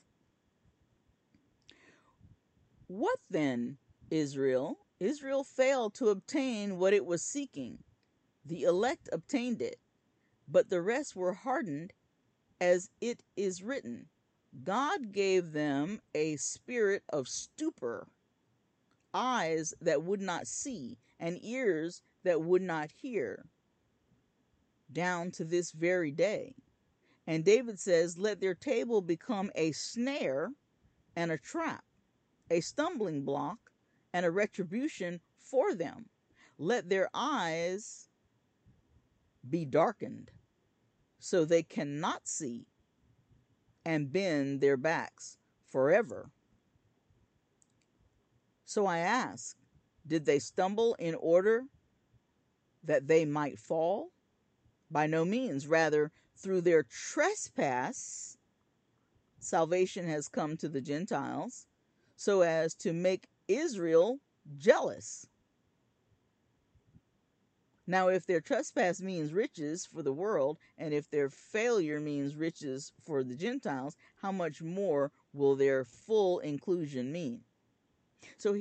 What then, Israel? Israel failed to obtain what it was seeking. The elect obtained it, but the rest were hardened, as it is written God gave them a spirit of stupor, eyes that would not see, and ears that would not hear, down to this very day. And David says, Let their table become a snare and a trap, a stumbling block and a retribution for them. Let their eyes be darkened so they cannot see and bend their backs forever. So I ask, did they stumble in order that they might fall? By no means. Rather, through their trespass, salvation has come to the Gentiles, so as to make Israel jealous. Now, if their trespass means riches for the world, and if their failure means riches for the Gentiles, how much more will their full inclusion mean? So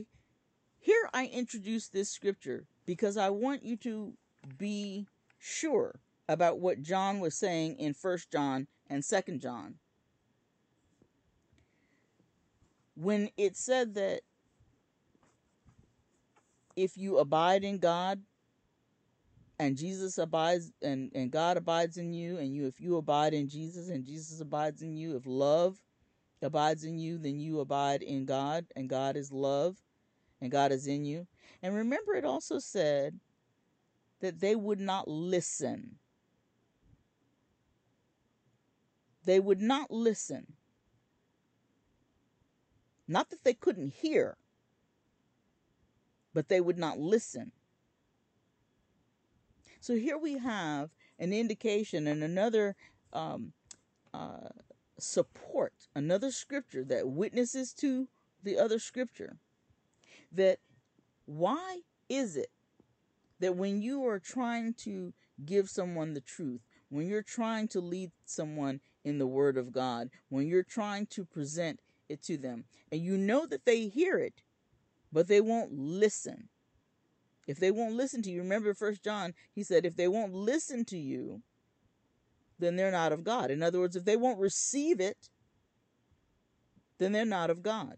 here I introduce this scripture because I want you to be sure about what John was saying in First John and Second John. When it said that if you abide in God, and Jesus abides and, and God abides in you, and you if you abide in Jesus and Jesus abides in you, if love abides in you, then you abide in God, and God is love, and God is in you. And remember, it also said that they would not listen. They would not listen. Not that they couldn't hear, but they would not listen. So here we have an indication and another um, uh, support, another scripture that witnesses to the other scripture that why is it that when you are trying to give someone the truth, when you're trying to lead someone in the Word of God, when you're trying to present it to them, and you know that they hear it, but they won't listen. If they won't listen to you, remember First John, he said, if they won't listen to you, then they're not of God. In other words, if they won't receive it, then they're not of God.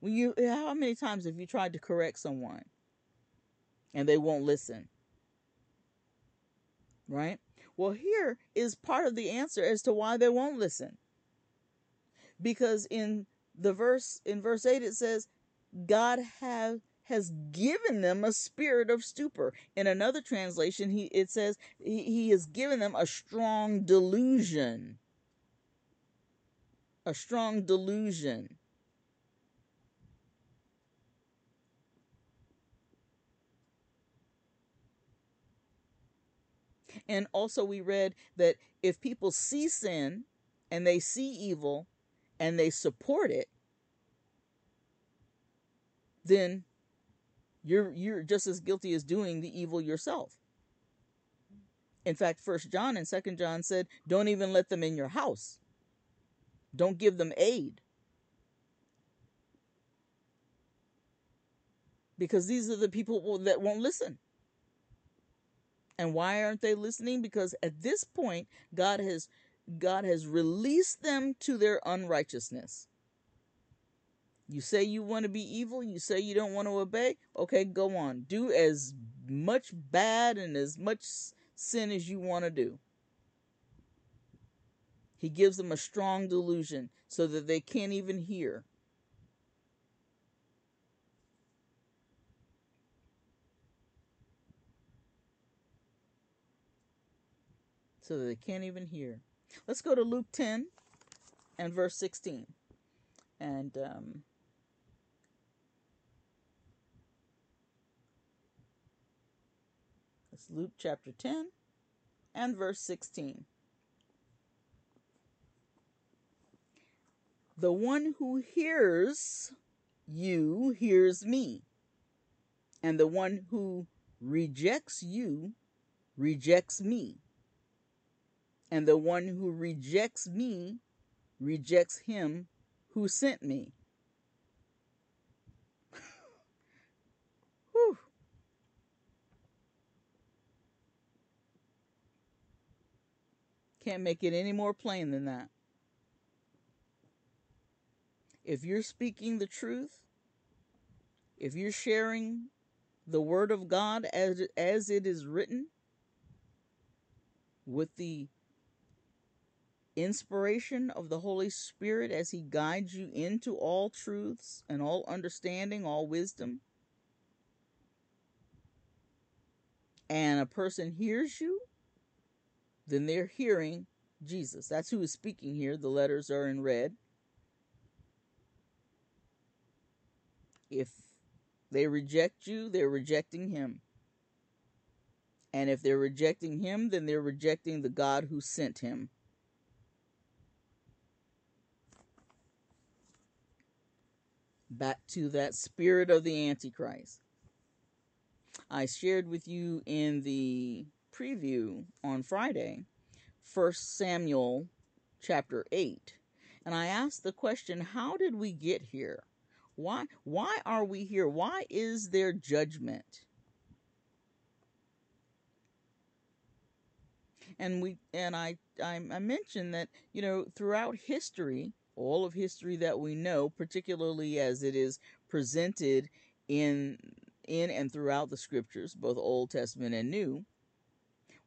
When you how many times have you tried to correct someone and they won't listen? Right? Well, here is part of the answer as to why they won't listen. Because in the verse in verse 8 it says God have has given them a spirit of stupor. In another translation, he it says he, he has given them a strong delusion. A strong delusion. And also, we read that if people see sin and they see evil and they support it, then you're you're just as guilty as doing the evil yourself. In fact, First John and Second John said, "Don't even let them in your house. Don't give them aid." Because these are the people that won't listen. And why aren't they listening? Because at this point, God has God has released them to their unrighteousness. You say you want to be evil, you say you don't want to obey. Okay, go on. Do as much bad and as much sin as you want to do. He gives them a strong delusion so that they can't even hear. so that they can't even hear. Let's go to Luke 10 and verse 16. And um, Luke chapter 10 and verse 16. The one who hears you hears me, and the one who rejects you rejects me and the one who rejects me rejects him who sent me. Can't make it any more plain than that. If you're speaking the truth, if you're sharing the word of God as as it is written with the inspiration of the Holy Spirit as He guides you into all truths and all understanding, all wisdom. And a person hears you, then they're hearing Jesus. That's who is speaking here. The letters are in red. If they reject you, they're rejecting Him. And if they're rejecting Him, then they're rejecting the God who sent Him. back to that spirit of the Antichrist. I shared with you in the preview on Friday, 1 Samuel chapter 8. And I asked the question, how did we get here? Why why are we here? Why is there judgment? And we and I I, I mentioned that, you know, throughout history, all of history that we know, particularly as it is presented in in and throughout the scriptures, both Old Testament and New,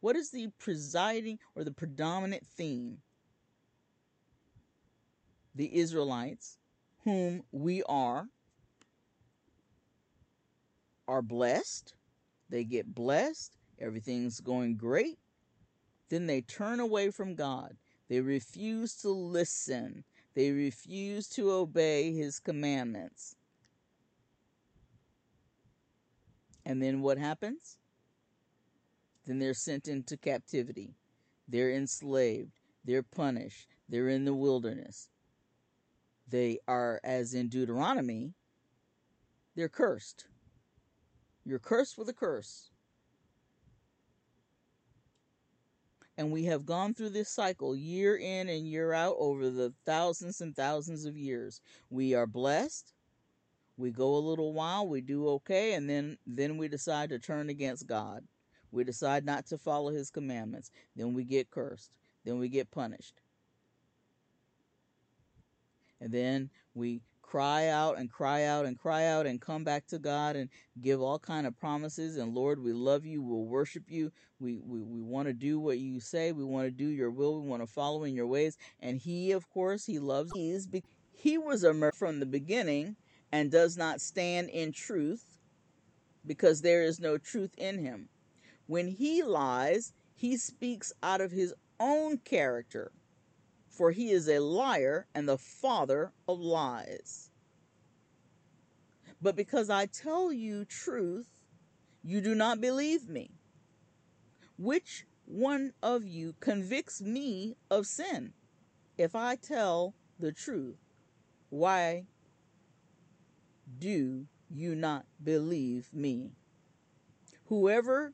what is the presiding or the predominant theme? The Israelites, whom we are, are blessed. They get blessed. Everything's going great. Then they turn away from God. They refuse to listen. They refuse to obey his commandments. And then what happens? Then they're sent into captivity. They're enslaved. They're punished. They're in the wilderness. They are, as in Deuteronomy, they're cursed. You're cursed with a curse. And we have gone through this cycle year in and year out over the thousands and thousands of years. We are blessed. We go a little while, we do okay, and then then we decide to turn against God. We decide not to follow his commandments. Then we get cursed. Then we get punished. And then we cry out and cry out and cry out and come back to God and give all kind of promises. And Lord we love you. We'll worship you. We we, we want to do what you say. We want to do your will. We want to follow in your ways. And he of course he loves he's he was a murderer from the beginning and does not stand in truth because there is no truth in him when he lies he speaks out of his own character for he is a liar and the father of lies. But because I tell you truth, you do not believe me. Which one of you convicts me of sin? If I tell the truth, why do you not believe me? Whoever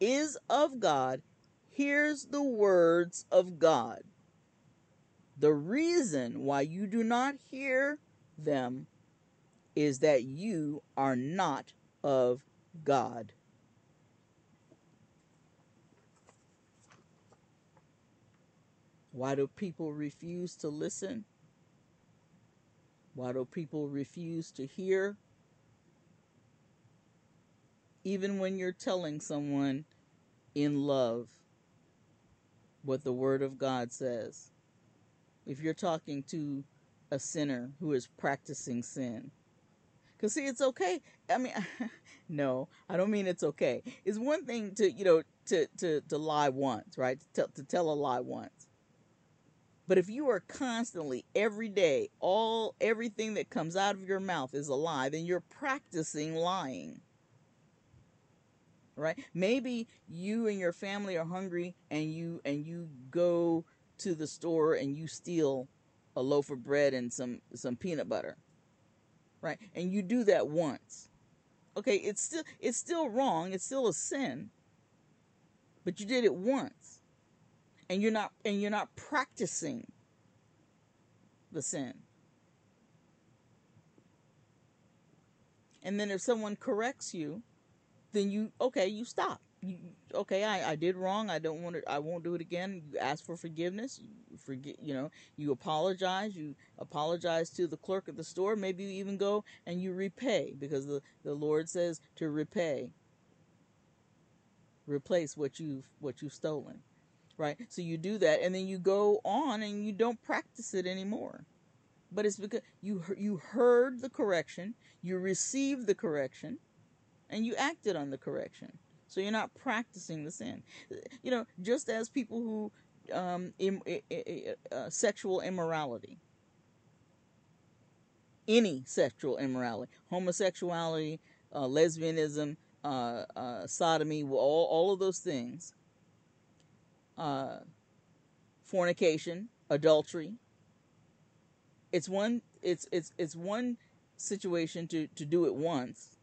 is of God hears the words of God. The reason why you do not hear them is that you are not of God. Why do people refuse to listen? Why do people refuse to hear? Even when you're telling someone in love what the Word of God says if you're talking to a sinner who is practicing sin. Because, see, it's okay. I mean, no, I don't mean it's okay. It's one thing to, you know, to, to, to lie once, right? To tell, to tell a lie once. But if you are constantly, every day, all everything that comes out of your mouth is a lie, then you're practicing lying. Right? Maybe you and your family are hungry and you and you go to the store and you steal a loaf of bread and some some peanut butter right? And you do that once. Okay it's still it's still wrong. It's still a sin but you did it once. And you're not and you're not practicing the sin. And then if someone corrects you then you okay you stop you, okay, I, I did wrong. I don't want to. I won't do it again. You ask for forgiveness. You forget. You know. You apologize. You apologize to the clerk at the store. Maybe you even go and you repay because the the Lord says to repay. Replace what you've what you've stolen, right? So you do that, and then you go on and you don't practice it anymore. But it's because you you heard the correction, you received the correction, and you acted on the correction. So you're not practicing the sin. You know, just as people who um, Im, uh, sexual immorality, any sexual immorality, homosexuality, uh, lesbianism, uh, uh sodomy, all, all of those things, uh, fornication, adultery. It's one. It's it's it's one situation to to do it once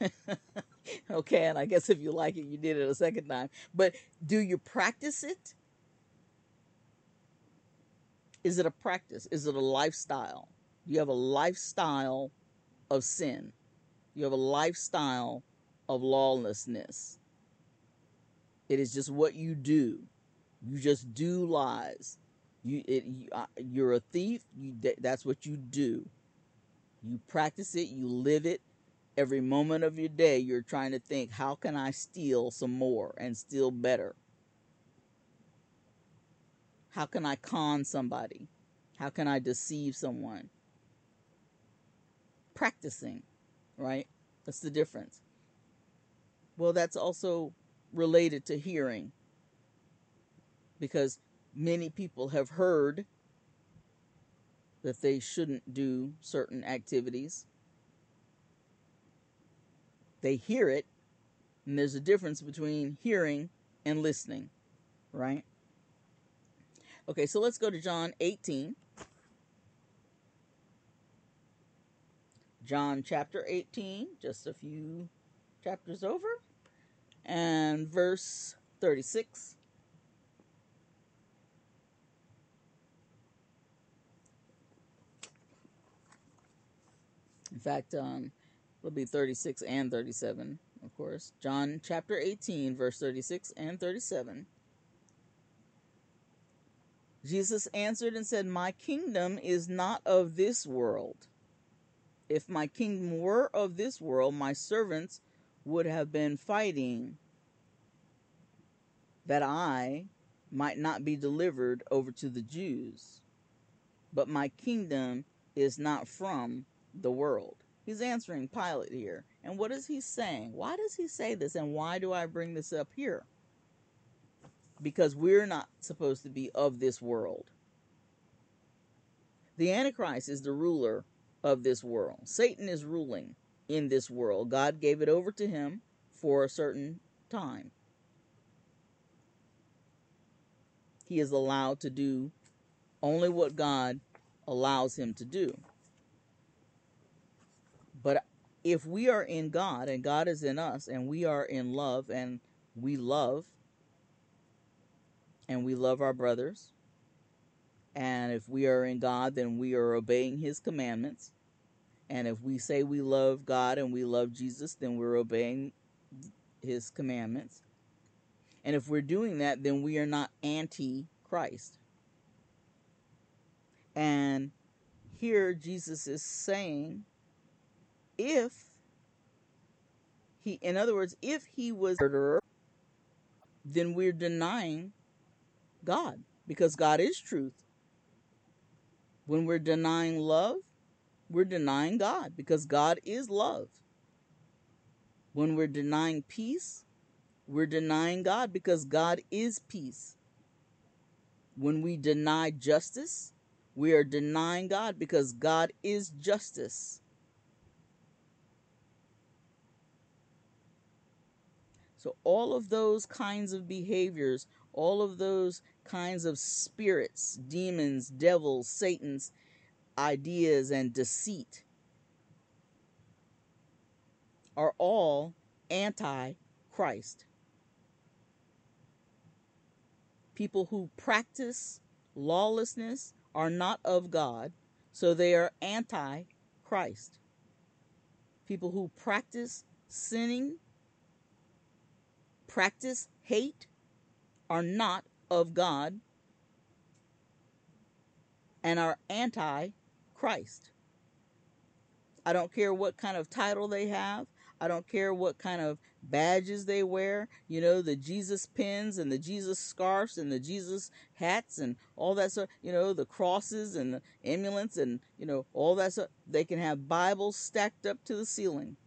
okay, and I guess if you like it, you did it a second time. But do you practice it? Is it a practice? Is it a lifestyle? You have a lifestyle of sin? You have a lifestyle of lawlessness. It is just what you do. You just do lies. You, it, you uh, you're a thief. You, that's what you do. You practice it. You live it every moment of your day you're trying to think how can i steal some more and steal better? How can i con somebody? How can i deceive someone? Practicing right? That's the difference. Well that's also related to hearing. Because many people have heard that they shouldn't do certain activities they hear it, and there's a difference between hearing and listening, right? Okay, so let's go to John 18. John chapter 18, just a few chapters over, and verse 36. In fact, um, it'll be 36 and 37, of course. John chapter 18, verse 36 and 37. Jesus answered and said, My kingdom is not of this world. If my kingdom were of this world, my servants would have been fighting that I might not be delivered over to the Jews. But my kingdom is not from the world. He's answering Pilate here. And what is he saying? Why does he say this? And why do I bring this up here? Because we're not supposed to be of this world. The Antichrist is the ruler of this world. Satan is ruling in this world. God gave it over to him for a certain time. He is allowed to do only what God allows him to do. If we are in God and God is in us and we are in love and we love and we love our brothers, and if we are in God, then we are obeying his commandments. And if we say we love God and we love Jesus, then we're obeying his commandments. And if we're doing that, then we are not anti Christ. And here Jesus is saying if he in other words, if he was murderer, then we're denying God because God is truth. When we're denying love, we're denying God because God is love. When we're denying peace, we're denying God because God is peace. When we deny justice, we are denying God because God is justice. So, all of those kinds of behaviors, all of those kinds of spirits, demons, devils, Satan's, ideas and deceit are all anti Christ. People who practice lawlessness are not of God, so they are anti Christ. People who practice sinning, practice hate, are not of God and are anti Christ. I don't care what kind of title they have. I don't care what kind of badges they wear. You know, the Jesus pins and the Jesus scarves and the Jesus hats and all that stuff. You know, the crosses and the emulants and, you know, all that stuff. They can have Bibles stacked up to the ceiling.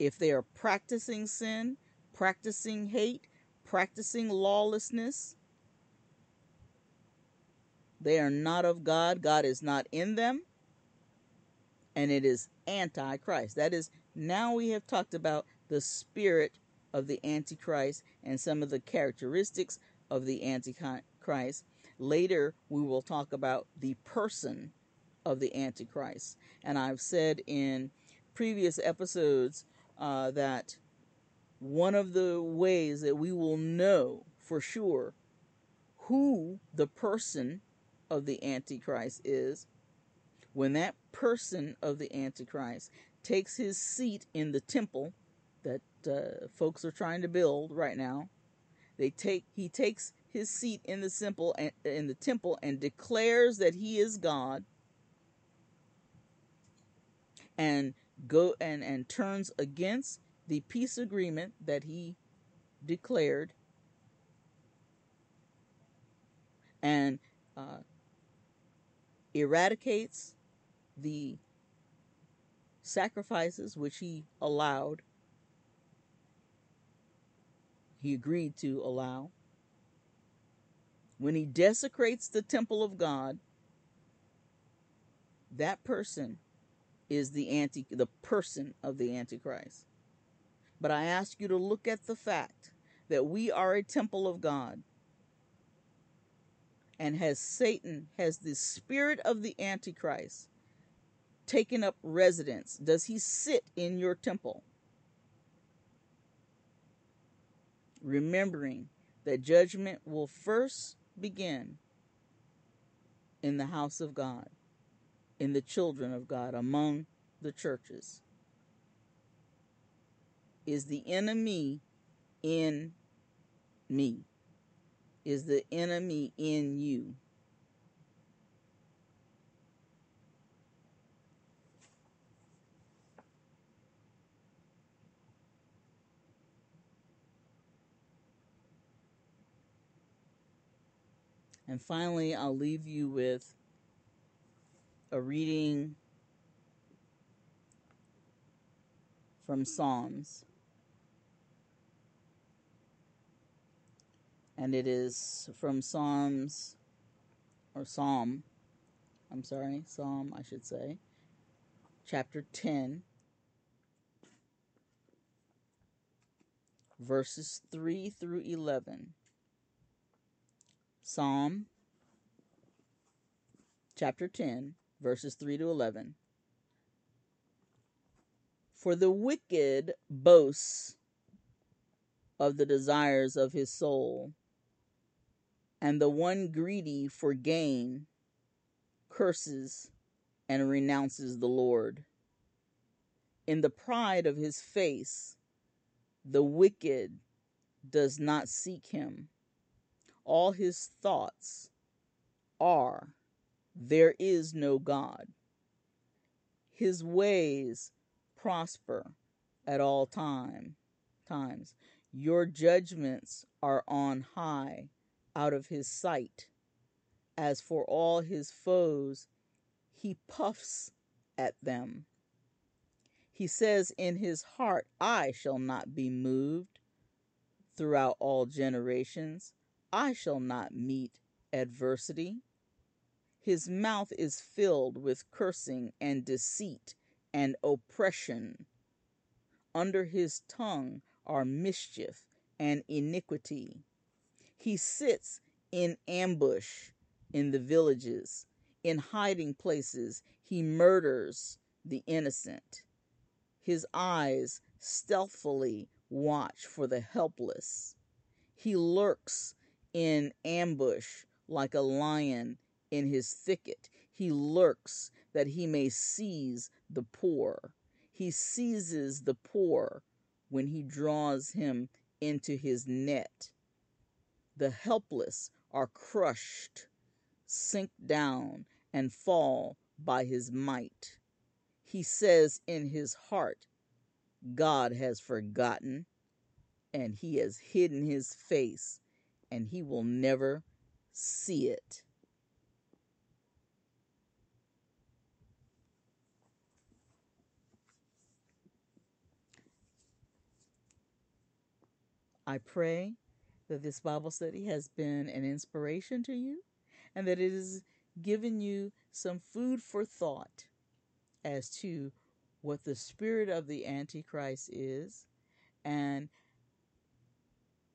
If they are practicing sin, practicing hate, practicing lawlessness, they are not of God. God is not in them. And it is antichrist. That is, now we have talked about the spirit of the antichrist and some of the characteristics of the antichrist. Later, we will talk about the person of the antichrist. And I've said in previous episodes uh, that one of the ways that we will know for sure who the person of the Antichrist is when that person of the Antichrist takes his seat in the temple that uh, folks are trying to build right now. They take he takes his seat in the temple and in the temple and declares that he is God and go and and turns against the peace agreement that he declared and uh, eradicates the sacrifices which he allowed, he agreed to allow. When he desecrates the temple of God, that person is the anti the person of the antichrist. But I ask you to look at the fact that we are a temple of God and has Satan, has the spirit of the Antichrist, taken up residence? Does he sit in your temple? Remembering that judgment will first begin in the house of God, in the children of God, among the churches. Is the enemy in me? Is the enemy in you? And finally, I'll leave you with a reading from Psalms. And it is from Psalms, or Psalm, I'm sorry, Psalm, I should say, chapter 10, verses 3 through 11. Psalm chapter 10, verses 3 to 11. For the wicked boasts of the desires of his soul, and the one greedy for gain curses and renounces the Lord. In the pride of his face, the wicked does not seek him all his thoughts are there is no God. His ways prosper at all time times. Your judgments are on high out of his sight. As for all his foes, he puffs at them. He says in his heart, I shall not be moved throughout all generations. I shall not meet adversity. His mouth is filled with cursing and deceit and oppression. Under his tongue are mischief and iniquity. He sits in ambush in the villages. In hiding places, he murders the innocent. His eyes stealthily watch for the helpless. He lurks in ambush like a lion in his thicket. He lurks that he may seize the poor. He seizes the poor when he draws him into his net. The helpless are crushed, sink down, and fall by his might. He says in his heart, God has forgotten, and he has hidden his face and he will never see it. I pray that this Bible study has been an inspiration to you and that it has given you some food for thought as to what the spirit of the Antichrist is and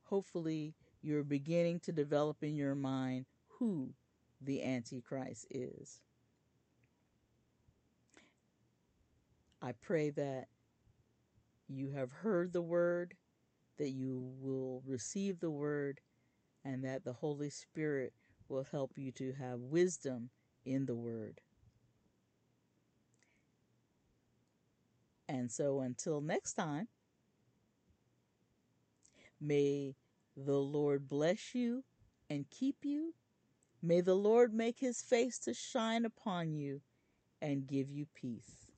hopefully you're beginning to develop in your mind who the Antichrist is. I pray that you have heard the word, that you will receive the word, and that the Holy Spirit will help you to have wisdom in the word. And so until next time, may the Lord bless you and keep you. May the Lord make his face to shine upon you and give you peace.